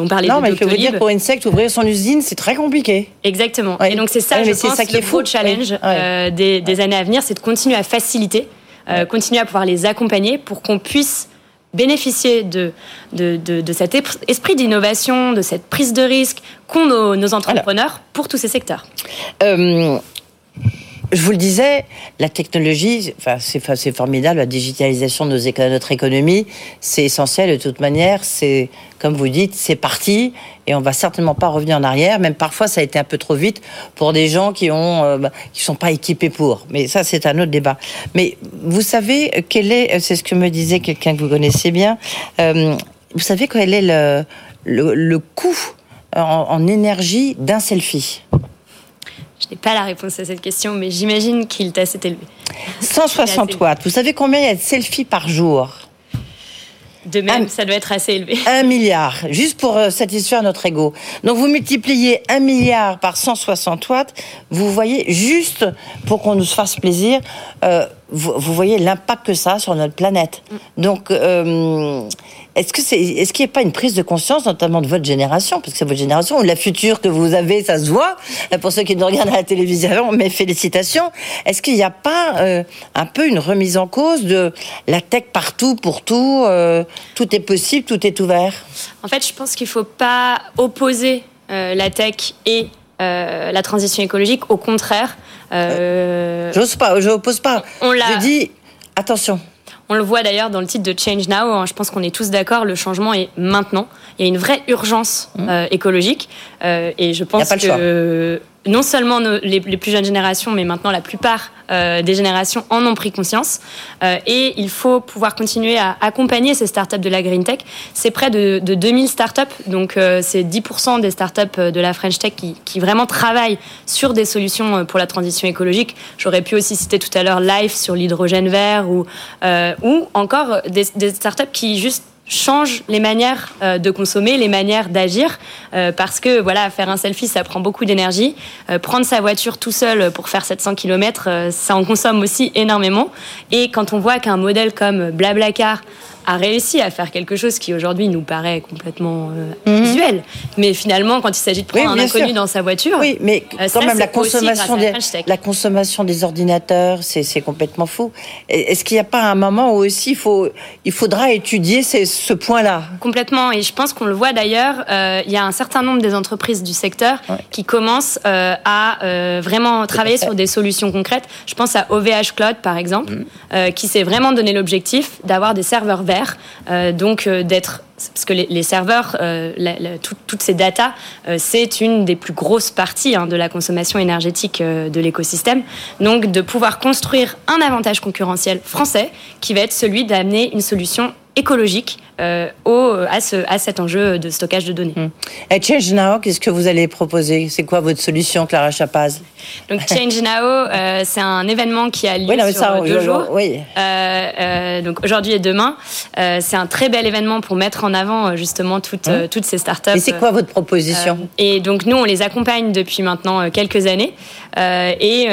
on parlait non, mais je peux vous dire pour Insect, ouvrir son usine, c'est très compliqué. Exactement. Et donc c'est ça, je pense, ça qui est le gros challenge des, des années à venir, c'est de continuer à faciliter euh, continuer à pouvoir les accompagner pour qu'on puisse bénéficier de, de, de, cet esprit d'innovation, de cette prise de risque qu'ont nos, entrepreneurs pour tous ces secteurs. Euh, je vous le disais, la technologie, enfin, c'est formidable, la digitalisation de, notre économie, c'est essentiel de toute manière. C'est, comme vous dites, c'est parti et on va certainement pas revenir en arrière. Même parfois, ça a été un peu trop vite pour des gens qui ont, euh, bah, qui sont pas équipés pour. Mais ça, c'est un autre débat. Mais vous savez quel est, c'est ce que me disait quelqu'un que vous connaissez bien. Euh, vous savez quel est le, le, coût en énergie d'un selfie? Je n'ai pas la réponse à cette question, mais j'imagine qu'il est assez élevé. 160 watts. Vous savez combien il y a de selfies par jour de même, ça doit être assez élevé. Un milliard, juste pour euh, satisfaire notre ego. Donc vous multipliez un milliard par 160 watts, vous voyez, juste pour qu'on nous fasse plaisir, euh, vous, voyez l'impact que ça a sur notre planète. Mm. Donc, euh, est-ce que c'est, est-ce qu'il n'y a pas une prise de conscience, notamment de votre génération, parce que c'est votre génération ou la future que vous avez, ça se voit. Pour ceux qui nous regardent à la télévision, [LAUGHS] mes félicitations. Est-ce qu'il n'y a pas euh, un peu une remise en cause de la tech partout pour tout, euh, tout est possible, tout est ouvert? En fait, je pense qu'il ne faut pas opposer la tech et la transition écologique. Au contraire, euh... j'ose pas, je n'oppose pas. On je dis attention On le voit d'ailleurs dans le titre de Change Now. Hein. Je pense qu'on est tous d'accord, le changement est maintenant. Il y a une vraie urgence mmh. euh, écologique. Euh, et je pense que non seulement les, plus jeunes générations, mais maintenant la plupart euh, des générations en ont pris conscience. et il faut pouvoir continuer à accompagner ces startups de la green tech. C'est près de, 2000 startups, donc c'est 10% des startups de la French Tech qui, vraiment travaillent sur des solutions pour la transition écologique. J'aurais pu aussi citer tout à l'heure Life sur l'hydrogène vert ou, ou encore des startups qui juste change les manières euh, de consommer, les manières d'agir, euh, parce que voilà, faire un selfie, ça prend beaucoup d'énergie. Euh, prendre sa voiture tout seul pour faire 700 km, ça en consomme aussi énormément. Et quand on voit qu'un modèle comme Blablacar a réussi à faire quelque chose qui aujourd'hui nous paraît complètement euh, visuel. Mhm. Mais finalement, quand il s'agit de prendre un inconnu dans sa voiture, oui, mais euh, quand même la consommation des la consommation des ordinateurs, c'est complètement fou. Est-ce qu'il n'y a pas un moment où aussi il faut il faudra étudier ce point-là? Complètement. Et je pense qu'on le voit d'ailleurs. Euh, il y a un certain nombre des entreprises du secteur qui commencent à vraiment travailler sur des solutions concrètes. Je pense à OVH Cloud par exemple, mhm. qui s'est vraiment donné l'objectif d'avoir des serveurs verts euh, donc euh, d'être parce que les, serveurs, euh, toutes ces datas, c'est une des plus grosses parties hein, de la consommation énergétique de l'écosystème. Donc de pouvoir construire un avantage concurrentiel français qui va être celui d'amener une solution écologique euh, au, à, ce, à cet enjeu de stockage de données. Hmm. Et Change Now, qu'est-ce que vous allez proposer? C'est quoi votre solution, Clara Chapaz? Donc [LAUGHS] Change Now, euh, c'est un événement qui a lieu sur deux jours. Oui. Euh, donc aujourd'hui et demain, c'est un très bel événement pour mettre en avant justement toutes, hmm. toutes ces startups. Et c'est quoi votre proposition? Et donc nous, on les accompagne depuis maintenant quelques années. et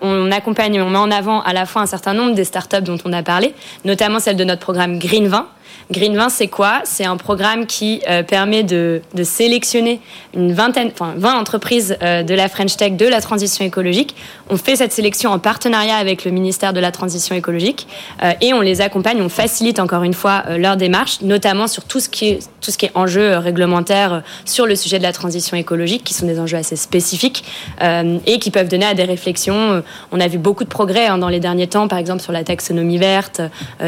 on accompagne, on met en avant à la fois un certain nombre des startups dont on a parlé, notamment celle de notre programme Green 20, Green 20, c'est quoi? C'est un programme qui euh, permet de, sélectionner une vingtaine, enfin 20 entreprises euh, de la French Tech de la transition écologique. On fait cette sélection en partenariat avec le ministère de la transition écologique euh, et on les accompagne, on facilite encore une fois leur démarche, notamment sur tout ce qui est tout ce sur le sujet de la transition écologique, qui sont des enjeux assez spécifiques et qui peuvent donner à des réflexions. On a vu beaucoup de progrès hein, dans les derniers temps, par exemple sur la taxonomie verte,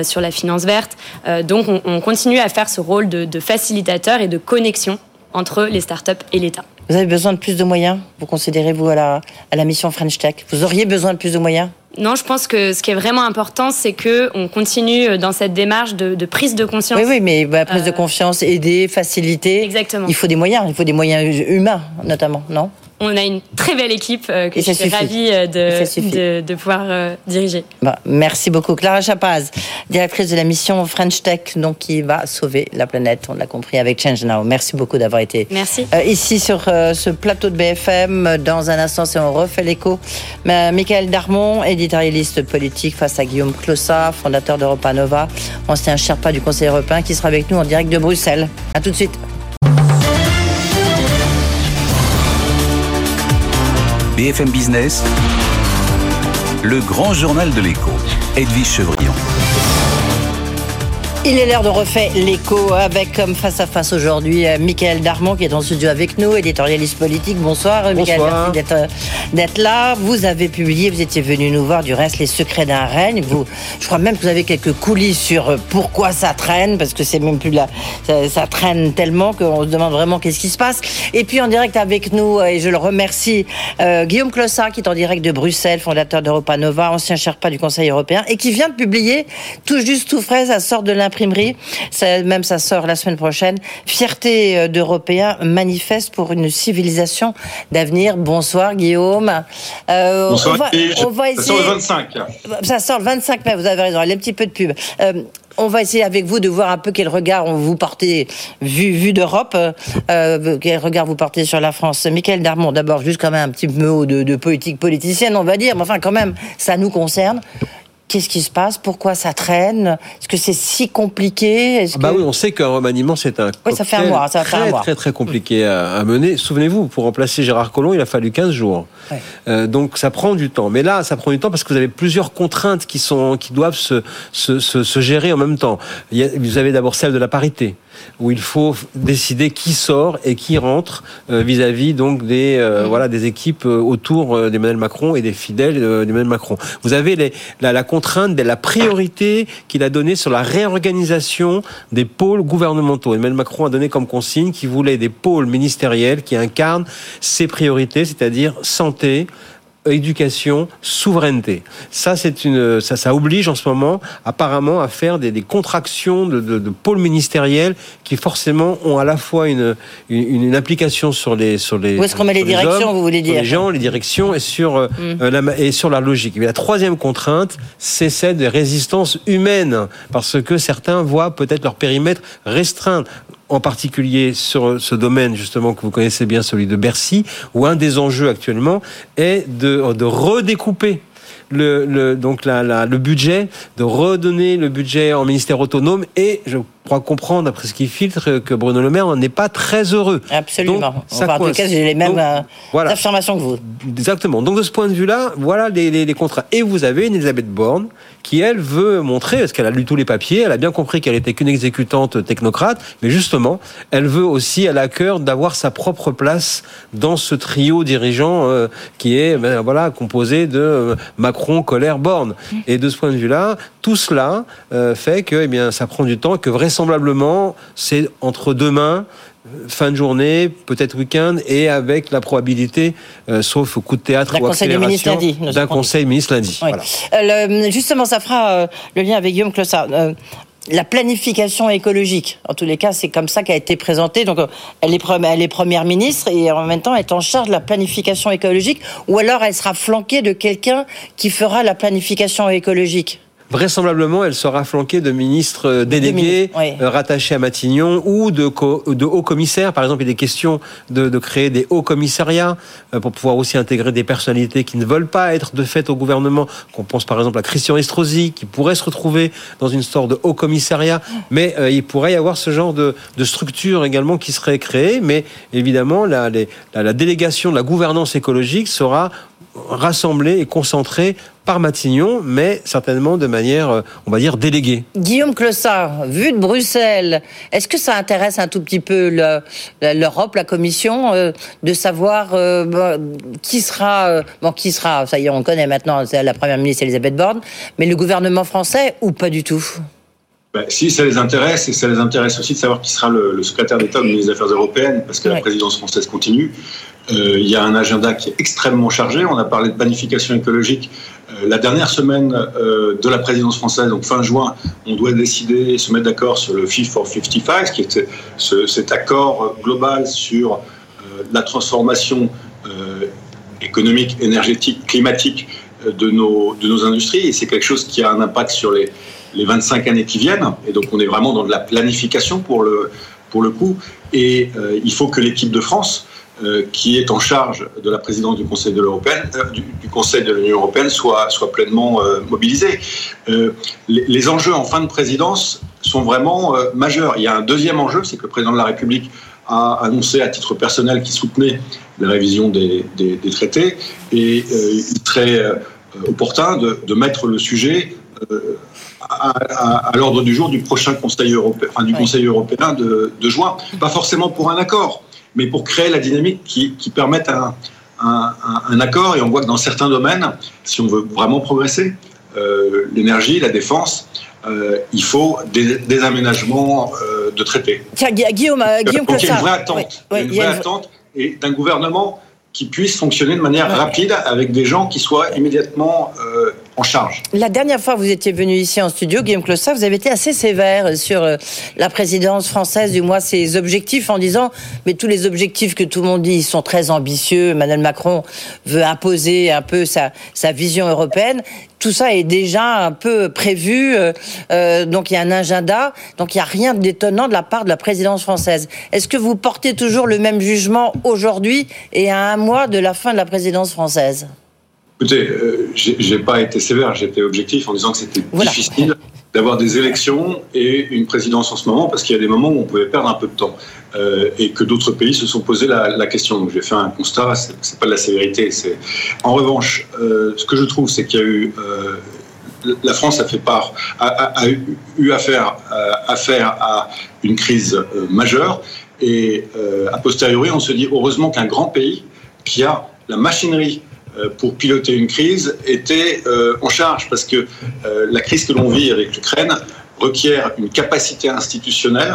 sur la finance verte. donc on, on continue à faire ce rôle de, facilitateur et de connexion entre les startups et l'État. Vous avez besoin de plus de moyens Vous considérez-vous à la, à la mission French Tech? Vous auriez besoin de plus de moyens? Non, je pense que ce qui est vraiment important, c'est que on continue dans cette démarche de, prise de conscience. Oui, oui, mais bah, prise de euh, confiance, aider, faciliter. Exactement. Il faut des moyens, il faut des moyens humains, notamment, non? On a une très belle équipe euh, que je suis ravie euh, de, de, pouvoir euh, diriger. Bah, merci beaucoup. Clara Chapaz, directrice de la mission French Tech, donc, qui va sauver la planète, on l'a compris, avec Change Now. Merci beaucoup d'avoir été ici sur ce plateau de BFM. Dans un instant, si on refait l'écho, Michael Darmon, éditorialiste politique, face à Guillaume Clossat, fondateur d'Europa Nova, ancien Sherpa du Conseil européen, qui sera avec nous en direct de Bruxelles. A tout de suite. BFM Business, le grand journal de l'écho, Edwige Chevrillon. Il est l'heure de refaire l'écho avec comme face à face aujourd'hui euh, Michael Darmon qui est en studio avec nous, éditorialiste politique. Bonsoir, euh, Michael, merci euh, d'être là. Vous avez publié, vous étiez venu nous voir du reste les secrets d'un règne. Vous, je crois même que vous avez quelques coulisses sur pourquoi ça traîne parce que c'est même plus là, ça, traîne tellement qu'on se demande vraiment qu'est-ce qui se passe. Et puis en direct avec nous et je le remercie Guillaume Clossat qui est en direct de Bruxelles, fondateur d'Europa Nova, ancien Sherpa du Conseil européen et qui vient de publier tout juste tout frais, ça sort de l'impression imprimerie. même ça sort la semaine prochaine. Fierté euh, d'Européens manifeste pour une civilisation d'avenir. Bonsoir Guillaume. Euh, Bonsoir. On va, essayer... Ça sort le 25. Ça sort le 25 mai. Vous avez raison. Allez, un petit peu de pub. Euh, on va essayer avec vous de voir un peu quel regard vous portez, vu, vu d'Europe, quel regard vous portez sur la France. Michael Darmon, d'abord, juste quand même un petit mot de, de politique politicienne, on va dire, mais enfin quand même, ça nous concerne. Qu'est-ce qui se passe? Pourquoi ça traîne? Est-ce que c'est si compliqué? Bah oui, on sait qu'un remaniement, c'est un oui, ça fait un mois, ça fait très, un mois. très très compliqué à, mener. Souvenez-vous, pour remplacer Gérard Collomb, il a fallu 15 jours. Euh, donc ça prend du temps. Mais là, ça prend du temps parce que vous avez plusieurs contraintes qui sont qui doivent se, se, se, se gérer en même temps. vous avez d'abord celle de la parité. Où il faut décider qui sort et qui rentre vis-à-vis donc des mmh. voilà des équipes autour d'Emmanuel Macron et des fidèles d'Emmanuel Macron. Vous avez les, la, la contrainte de la priorité qu'il a donnée sur la réorganisation des pôles gouvernementaux. Emmanuel Macron a donné comme consigne qu'il voulait des pôles ministériels qui incarnent ses priorités, c'est-à-dire santé, éducation, souveraineté. Ça, c'est une, ça, ça oblige en ce moment, apparemment, à faire des, des contractions de, de, de, pôles ministériels qui forcément ont à la fois une, une, une application sur les, sur les. Où est-ce qu'on met les directions, hommes, vous voulez dire Les gens, les directions et sur euh, mm. euh, la, et sur la logique. Mais la troisième contrainte, c'est celle des résistances humaines, parce que certains voient peut-être leur périmètre restreint en particulier sur ce domaine justement que vous connaissez bien, celui de Bercy, où un des enjeux actuellement est de, de redécouper le, le, donc la, la, le budget, de redonner le budget en ministère autonome et je crois comprendre, après ce qui filtre, que Bruno Le Maire n'est pas très heureux. Absolument. Donc, enfin, en tout cas, j'ai les mêmes Donc, euh, voilà. affirmations que vous. Exactement. Donc, de ce point de vue-là, voilà les, les, les, contrats. Et vous avez une Elisabeth Borne qui, elle, veut montrer, parce qu'elle a lu tous les papiers, elle a bien compris qu'elle était qu'une exécutante technocrate, mais justement, elle veut aussi, elle a à cœur d'avoir sa propre place dans ce trio dirigeant euh, qui est, ben, voilà, composé de euh, Macron, Colère, Borne. Et de ce point de vue-là, tout cela euh, fait que, eh bien, ça prend du temps, que vraisemblablement, c'est entre deux mains, fin de journée, peut-être week-end, et avec la probabilité, euh, sauf coup de théâtre ou accélération, d'un conseil ministre lundi. Oui. Voilà. Euh, le, justement, ça fera euh, le lien avec Guillaume Clossard. Euh, la planification écologique, en tous les cas, c'est comme ça qu'a été présentée. Donc, elle est, elle est première ministre et en même temps, elle est en charge de la planification écologique, ou alors elle sera flanquée de quelqu'un qui fera la planification écologique. Vraisemblablement, elle sera flanquée de ministres délégués oui. Euh, rattachés à Matignon ou de, de hauts commissaires. Par exemple, il est question de, de créer des hauts commissariats euh, pour pouvoir aussi intégrer des personnalités qui ne veulent pas être de fait au gouvernement. Qu'on pense par exemple à Christian Estrosi, qui pourrait se retrouver dans une sorte de haut commissariat. Mais euh, il pourrait y avoir ce genre de, de, structure également qui serait créée. Mais évidemment, la, les, la, la délégation de la gouvernance écologique sera rassemblée et concentrée par Matignon, mais certainement de manière, euh, on va dire, déléguée. Guillaume Clossard, vu de Bruxelles, est-ce que ça intéresse un tout petit peu l'Europe, la Commission, euh, de savoir euh, qui sera, qui sera, ça y est, on connaît maintenant, la Première ministre Elisabeth Borne, mais le gouvernement français ou pas du tout? Ben, si ça les intéresse, et ça les intéresse aussi de savoir qui sera le, le secrétaire d'État au ministre des Affaires européennes, parce que ouais. la présidence française continue. Euh, il y a un agenda qui est extrêmement chargé. On a parlé de planification écologique. Euh, la dernière semaine euh, de la présidence française, donc fin juin, on doit décider et se mettre d'accord sur le Fit for 55, qui est ce, cet accord global sur la transformation économique, énergétique, climatique de nos, de nos industries. Et c'est quelque chose qui a un impact sur les, les 25 années qui viennent. Et donc on est vraiment dans de la planification pour le, pour le coup. Et euh, il faut que l'équipe de France euh, qui est en charge de la présidence du Conseil de euh, l'Union européenne, soit, soit pleinement mobilisé. Euh, les, enjeux en fin de présidence sont vraiment majeurs. Il y a un deuxième enjeu, c'est que le président de la République a annoncé à titre personnel qu'il soutenait la révision des, des, des traités et il serait opportun de, de, mettre le sujet à, à, à l'ordre du jour du prochain Conseil européen, enfin, du. Conseil européen de, de juin. Pas forcément pour un accord, mais pour créer la dynamique qui, qui permette un, un, un, accord. Et on voit que dans certains domaines, si on veut vraiment progresser, euh, l'énergie, la défense, euh, il faut des, des aménagements euh, de traités. Tiens, Guillaume, Guillaume Donc, il y a une vraie attente, oui, oui, une vraie attente et d'un gouvernement qui puisse fonctionner de manière ouais. rapide avec des gens qui soient immédiatement euh, La dernière fois que vous étiez venu ici en studio, Guillaume Clossa, vous avez été assez sévère sur euh, la présidence française, du moins ses objectifs, en disant mais tous les objectifs que tout le monde dit sont très ambitieux. Emmanuel Macron veut imposer un peu sa, sa vision européenne. Tout ça est déjà un peu prévu, euh, euh, donc il y a un agenda, donc il n'y a rien d'étonnant de la part de la présidence française. Est-ce que vous portez toujours le même jugement aujourd'hui et à un mois de la fin de la présidence française? Écoutez, euh, j'ai pas été sévère, j'étais objectif en disant que c'était voilà. difficile [LAUGHS] d'avoir des élections et une présidence en ce moment, parce qu'il y a des moments où on pouvait perdre un peu de temps euh, et que d'autres pays se sont posé la, la question. Donc j'ai fait un constat, c'est pas de la sévérité. C'est en revanche, euh, ce que je trouve, c'est qu'il y a eu euh, la France a fait part, a, eu affaire, affaire à une crise majeure. Et a posteriori, on se dit heureusement qu'un grand pays qui a la machinerie pour piloter une crise était en charge, parce que la crise que l'on vit avec l'Ukraine requiert une capacité institutionnelle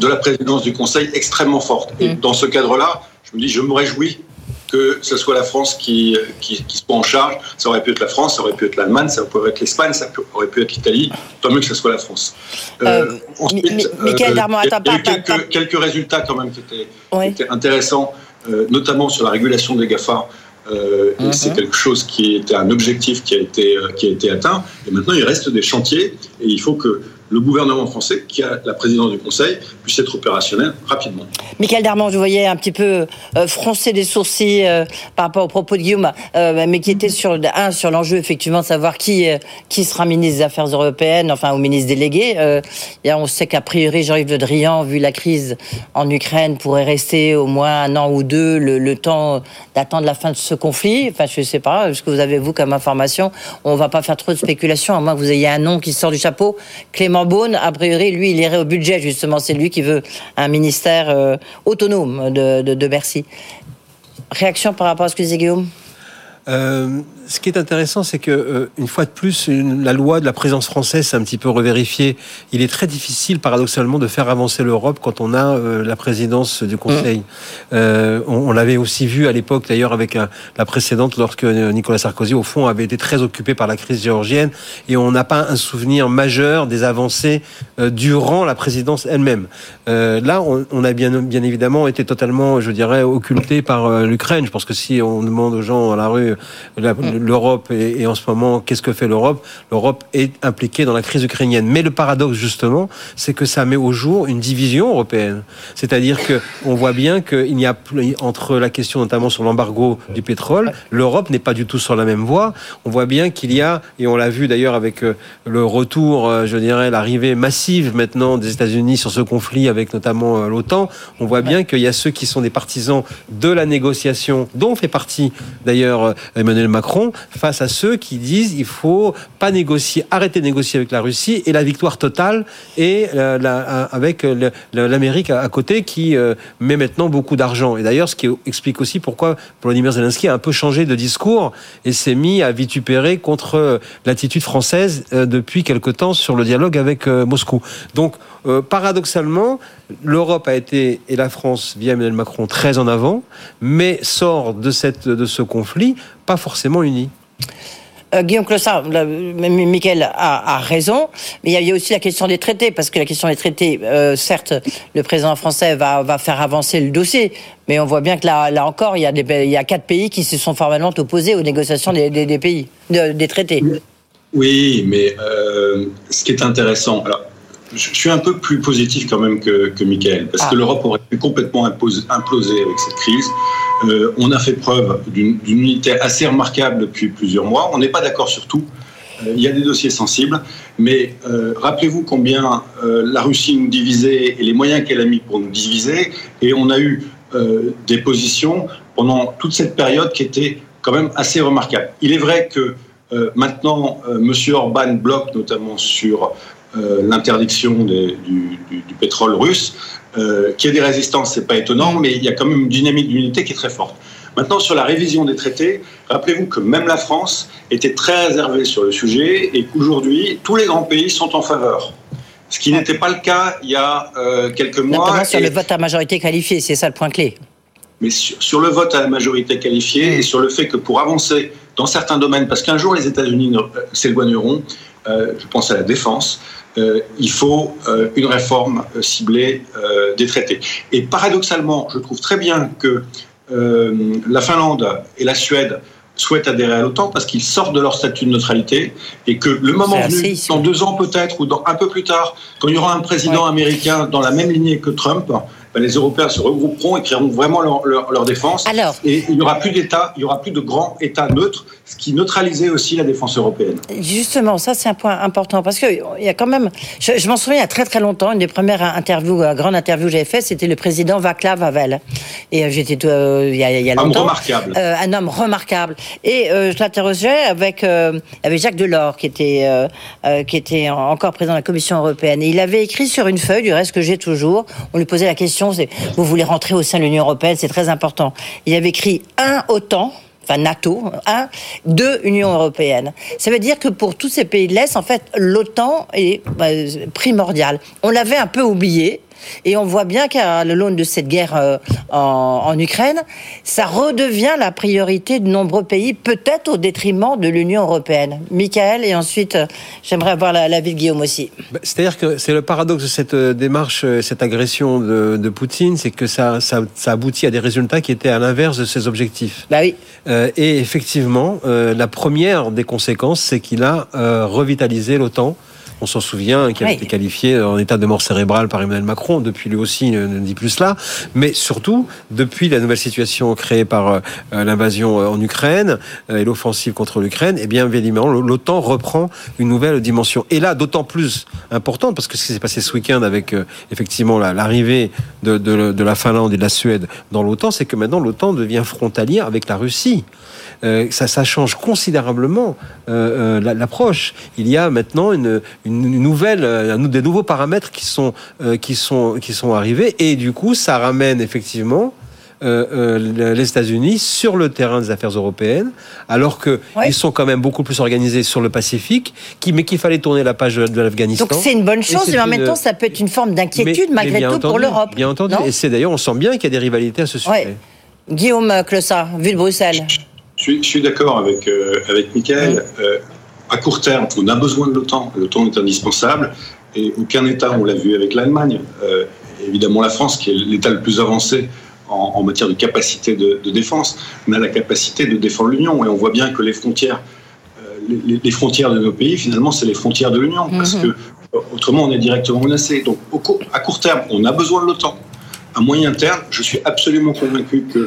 de la présidence du Conseil extrêmement forte. Et mm. dans ce cadre-là, je me dis, je me réjouis que ce soit la France qui, qui, soit en charge. Ça aurait pu être la France, ça aurait pu être l'Allemagne, ça pourrait être l'Espagne, ça aurait pu être l'Italie. Tant mieux que ce soit la France. Euh, euh ensuite, attends, il y a eu quelques, quelques, résultats quand même qui étaient, intéressants, euh, notamment sur la régulation des GAFA. Euh, et c'est mhm. quelque chose qui était un objectif qui a été qui a été atteint. Et maintenant, il reste des chantiers et il faut que le gouvernement français, qui a la présidence du Conseil, puisse être opérationnel rapidement. Michael Darman, je voyais un petit peu euh, froncer des sourcils euh, par rapport aux propos de Guillaume, euh, mais qui était sur un sur l'enjeu effectivement de savoir qui qui sera ministre des Affaires européennes, enfin ou ministre délégué. et on sait qu'a priori Jean-Yves Le Drian, vu la crise en Ukraine, pourrait rester au moins un an ou deux le, temps d'attendre la fin de ce conflit. Enfin, je ne sais pas ce que vous avez vous comme information. On va pas faire trop de spéculation, à moins que vous ayez un nom qui sort du chapeau. Clément Beaune, a priori, lui, il irait au budget, justement. C'est lui qui veut un ministère euh, autonome de, de Bercy. Réaction par rapport à ce que disait Guillaume? Euh, ce qui est intéressant, c'est que euh, une fois de plus, la loi de la présence française s'est un petit peu revérifiée. Il est très difficile, paradoxalement, de faire avancer l'Europe quand on a euh, la présidence du Conseil. Mmh. on, l'avait aussi vu à l'époque, d'ailleurs, avec la précédente, lorsque Nicolas Sarkozy, au fond, avait été très occupé par la crise géorgienne, et on n'a pas un souvenir majeur des avancées durant la présidence elle-même. là, on, a bien, bien évidemment été totalement, je dirais, occulté par l'Ukraine. Je pense que si on demande aux gens à la rue Mm. l'Europe et, en ce moment, qu'est-ce que fait l'Europe? L'Europe est impliquée dans la crise ukrainienne. Mais le paradoxe, justement, c'est que ça met au jour une division européenne. C'est-à-dire que on voit bien qu'il n'y a plus, entre la question notamment sur l'embargo du pétrole, l'Europe n'est pas du tout sur la même voie. On voit bien qu'il y a, et on l'a vu d'ailleurs avec euh, le retour, euh, je dirais, l'arrivée massive maintenant des États-Unis sur ce conflit avec notamment euh, l'OTAN, on voit bien qu'il y a ceux qui sont des partisans de la négociation, dont fait partie d'ailleurs Emmanuel Macron face à ceux qui disent il faut pas négocier, arrêter de négocier avec la Russie et la victoire totale et avec l'Amérique à, côté qui euh, met maintenant beaucoup d'argent. Et d'ailleurs, ce qui explique aussi pourquoi Volodymyr Zelensky a un peu changé de discours et s'est mis à vitupérer contre euh, l'attitude française euh, depuis quelque temps sur le dialogue avec Moscou. Donc, paradoxalement, l'Europe a été, et la France, via Emmanuel Macron, très en avant, mais sort de, cette, de ce conflit pas forcément unis. Euh, Guillaume Clossard, Michael a, raison, mais il y a aussi la question des traités, parce que la question des traités, euh, certes, le président français va, va, faire avancer le dossier, mais on voit bien que là, là encore, il y, a des, il y a quatre pays qui se sont formellement opposés aux négociations des, des, pays, des traités. Oui, mais euh, ce qui est intéressant, alors, je suis un peu plus positif quand même que, que Michael, parce que ah. l'Europe aurait pu complètement imploser avec cette crise. Euh, on a fait preuve d'une unité assez remarquable depuis plusieurs mois. On n'est pas d'accord sur tout. Euh, il y a des dossiers sensibles, mais euh, rappelez-vous combien la Russie nous divisait et les moyens qu'elle a mis pour nous diviser, et on a eu des positions pendant toute cette période qui étaient quand même assez remarquables. Il est vrai que maintenant, M. Orban bloque notamment sur l'interdiction du, du, pétrole russe. Euh, qu'il y ait des résistances, c'est pas étonnant, mais il y a quand même une dynamique d'unité qui est très forte. Maintenant, sur la révision des traités, rappelez-vous que même la France était très réservée sur le sujet et qu'aujourd'hui, tous les grands pays sont en faveur. Ce qui n'était pas le cas il y a euh, quelques mois. Notamment sur le vote à majorité qualifiée, c'est ça le point clé. Mais sur, le vote à la majorité qualifiée et sur le fait que pour avancer dans certains domaines, parce qu'un jour les États-Unis euh, s'éloigneront, je pense à la défense, euh, il faut euh, une réforme euh, ciblée des traités. Et paradoxalement, je trouve très bien que la Finlande et la Suède souhaitent adhérer à l'OTAN parce qu'ils sortent de leur statut de neutralité et que le moment venu, dans deux ans peut-être ou dans un peu plus tard, quand il y aura un président américain dans la même lignée que Trump, les Européens se regrouperont et créeront vraiment leur, leur, leur défense. Alors, et il n'y aura plus d'État, il y aura plus de grands États neutres, ce qui neutralisait aussi la défense européenne. Justement, ça c'est un point important parce que il y a quand même, je, je m'en souviens il y a très très longtemps, une des premières interviews, euh, grande interview que j'avais fait, c'était le président Václav Havel. Et euh, j'étais euh, il, y a, il y a Un homme longtemps. remarquable. Euh, un homme remarquable. Et euh, je l'interrogeais avec euh, avec Jacques Delors qui était euh, euh, qui était en- encore président de la Commission européenne. Et il avait écrit sur une feuille, du reste que j'ai toujours. On lui posait la question, vous voulez rentrer au sein de l'Union européenne, c'est très important. Il avait écrit un OTAN enfin NATO, un, deux Union européenne. Ça veut dire que pour tous ces pays de l'Est, en fait, l'OTAN est bah, primordial. On l'avait un peu oublié. Et on voit bien qu'à l'aune de cette guerre euh, en, en Ukraine, ça redevient la priorité de nombreux pays, peut-être au détriment de l'Union européenne. Michael, et ensuite, euh, j'aimerais avoir la- l'avis de Guillaume aussi. Bah, C'est-à-dire que c'est le paradoxe de cette euh, démarche, cette agression de, de Poutine, c'est que ça, ça, ça aboutit à des résultats qui étaient à l'inverse de ses objectifs. Bah oui. Euh, et effectivement, euh, la première des conséquences, c'est qu'il a euh, revitalisé l'OTAN. On s'en souvient, qui a Oui. été qualifié en état de mort cérébrale par Emmanuel Macron. Depuis lui aussi ne, ne dit plus cela. Mais surtout, depuis la nouvelle situation créée par euh, l'invasion euh, en Ukraine euh, et l'offensive contre l'Ukraine, eh bien, évidemment, l'OTAN reprend une nouvelle dimension. Et là, d'autant plus importante, parce que ce qui s'est passé ce week-end avec effectivement la- l'arrivée de, de- de la Finlande et de la Suède dans l'OTAN, c'est que maintenant l'OTAN devient frontalière avec la Russie. Euh, ça, ça change considérablement euh, la- l'approche. Il y a maintenant une, une nouvelle, euh, des nouveaux paramètres qui sont, euh, qui sont, qui sont arrivés, et du coup, ça ramène effectivement. euh, euh, les États-Unis sur le terrain des affaires européennes, alors que Ouais. ils sont quand même beaucoup plus organisés sur le Pacifique, qui, mais qu'il fallait tourner la page de, l'Afghanistan. Donc c'est une bonne chose, mais en même temps, ça peut être une forme d'inquiétude malgré tout pour l'Europe. Bien entendu. Non Et c'est d'ailleurs, on sent bien qu'il y a des rivalités à ce sujet. Ouais. Guillaume Clossard, vu de Bruxelles. Je suis, je suis d'accord avec, euh, avec Michael. Euh, à court terme, on a besoin de l'OTAN. L'OTAN est indispensable. Et aucun État, on l'a vu avec l'Allemagne, euh, évidemment la France, qui est l'État le plus avancé en, en matière de capacité de, de défense, n'a la capacité de défendre l'Union. Et on voit bien que les frontières, euh, les, les frontières de nos pays, finalement, c'est les frontières de l'Union. Parce Mhm. que euh, autrement, on est directement menacé. Donc, au à court terme, on a besoin de l'OTAN. À moyen terme, je suis absolument convaincu que,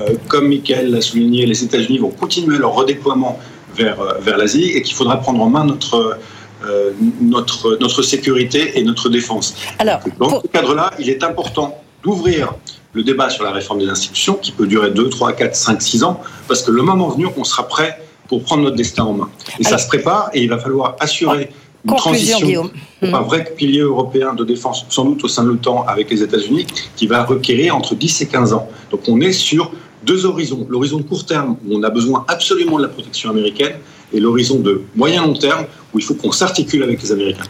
euh, comme Michael l'a souligné, les États-Unis vont continuer leur redéploiement vers, euh, vers l'Asie et qu'il faudra prendre en main notre, euh, notre, notre sécurité et notre défense. Alors, Dans pour- ce cadre-là, il est important d'ouvrir le débat sur la réforme des institutions qui peut durer 2, 3, 4, 5, 6 ans parce que le moment venu, on sera prêt pour prendre notre destin en main. Et Alors- ça se prépare et il va falloir assurer une transition Guillaume. pour un vrai pilier européen de défense, sans doute au sein de l'OTAN avec les États-Unis, qui va requérir entre 10 et 15 ans. Donc on est sur deux horizons. L'horizon de court terme, où on a besoin absolument de la protection américaine, et l'horizon de moyen-long terme, où il faut qu'on s'articule avec les Américains.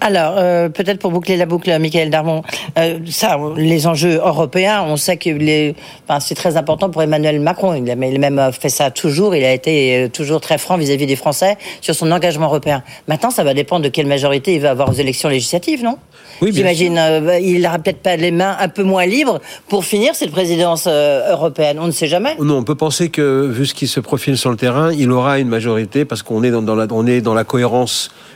Alors, euh, peut-être pour boucler la boucle, Michael Darmon, euh, ça, les enjeux européens, on sait que les, enfin, c'est très important pour Emmanuel Macron. Il a, même fait ça toujours. Il a été euh, toujours très franc vis-à-vis des Français sur son engagement européen. Maintenant, ça va dépendre de quelle majorité il va avoir aux élections législatives, non? Oui, bien J'imagine, euh, il n'aura peut-être pas les mains un peu moins libres pour finir cette présidence euh, européenne. On ne sait jamais. Non, on peut penser que, vu ce qui se profile sur le terrain, il aura une majorité parce qu'on est dans, dans la, on est dans la cohérence,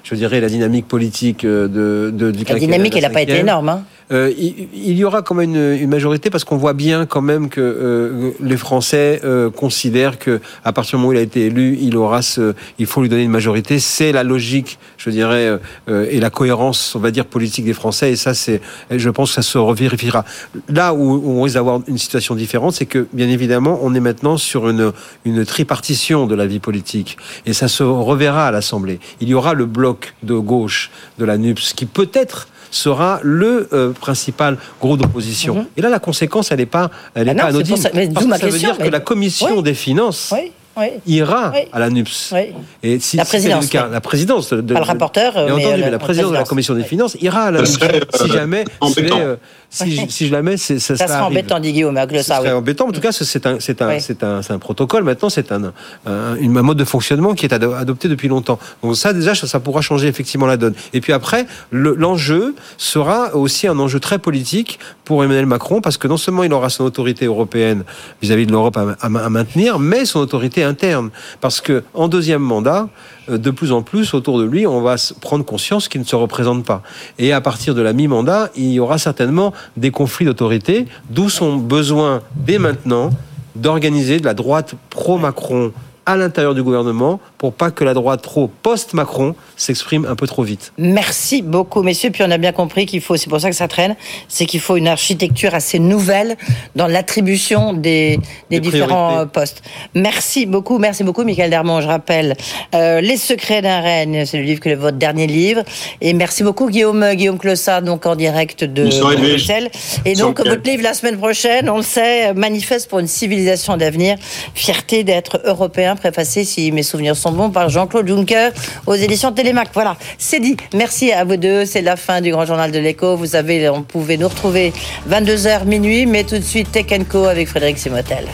je dirais, la dynamique politique euh, de, de, du La dynamique, elle n'a pas été énorme. Hein. Euh, il, y aura quand même une, majorité parce qu'on voit bien quand même que euh, les Français euh, considèrent que à partir du moment où il a été élu, il aura ce, il faut lui donner une majorité. C'est la logique, je dirais, et la cohérence, on va dire, politique des Français. Et ça, c'est, je pense que ça se revérifiera. Là où, où on risque d'avoir une situation différente, c'est que bien évidemment, on est maintenant sur une, une tripartition de la vie politique, et ça se reverra à l'Assemblée. Il y aura le bloc de gauche de la NUPS qui peut-être sera le euh, principal gros d'opposition. Mhm. Et là, la conséquence, elle n'est pas, elle est Ah non, pas anodine. ça- mais Parce que ma ça veut dire que la commission Oui. des finances Oui, oui. ira Oui. à la NUPS. Oui. Et si La présidence, cas, oui. la présidence de, de- Pas le rapporteur, mais, entendu, euh, mais la la présidence de la commission des Oui. finances ira à la Ça NUPS. serait, si euh, jamais, euh, si, je- si jamais, c'est, ça, Ça ça sera embêtant, dit Guillaume, le Ce ça, oui. serait embêtant. En tout cas, c'est un, c'est un, Oui. c'est un, c'est un protocole. Maintenant, c'est un, un, une- un mode de fonctionnement qui est ado- adopté depuis longtemps. Donc ça, déjà, ça, ça pourra changer effectivement la donne. Et puis après, le- l'enjeu sera aussi un enjeu très politique pour Emmanuel Macron, parce que non seulement il aura son autorité européenne vis-à-vis de l'Europe à, à- à maintenir, mais son autorité est interne. Parce que en deuxième mandat, euh, de plus en plus autour de lui, on va prendre conscience qu'il ne se représente pas. Et à partir de la mi-mandat, il y aura certainement des conflits d'autorité, d'où son besoin dès maintenant d'organiser de la droite pro-Macron à l'intérieur du gouvernement pour pas que la droite trop post-Macron s'exprime un peu trop vite. Merci beaucoup, messieurs. Puis on a bien compris qu'il faut, c'est pour ça que ça traîne, c'est qu'il faut une architecture assez nouvelle dans l'attribution des, des, différents postes. Merci beaucoup, merci beaucoup, Michael Darmon. Je rappelle euh, Les secrets d'un règne, c'est le livre que votre dernier livre. Et merci beaucoup, Guillaume, Guillaume Clossat, donc en direct de Bruxelles. Et donc, votre livre la semaine prochaine, on le sait, manifeste pour une civilisation d'avenir, fierté d'être européen préfacé, si mes souvenirs sont par Jean-Claude Juncker aux éditions Télémac. Voilà, c'est dit. Merci à vous deux. C'est la fin du Grand Journal de l'Écho. Vous savez, on pouvait nous retrouver 22h minuit, mais tout de suite Tech Co avec Frédéric Simotel.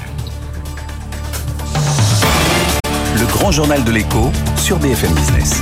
Le Grand Journal de l'Écho sur BFM Business.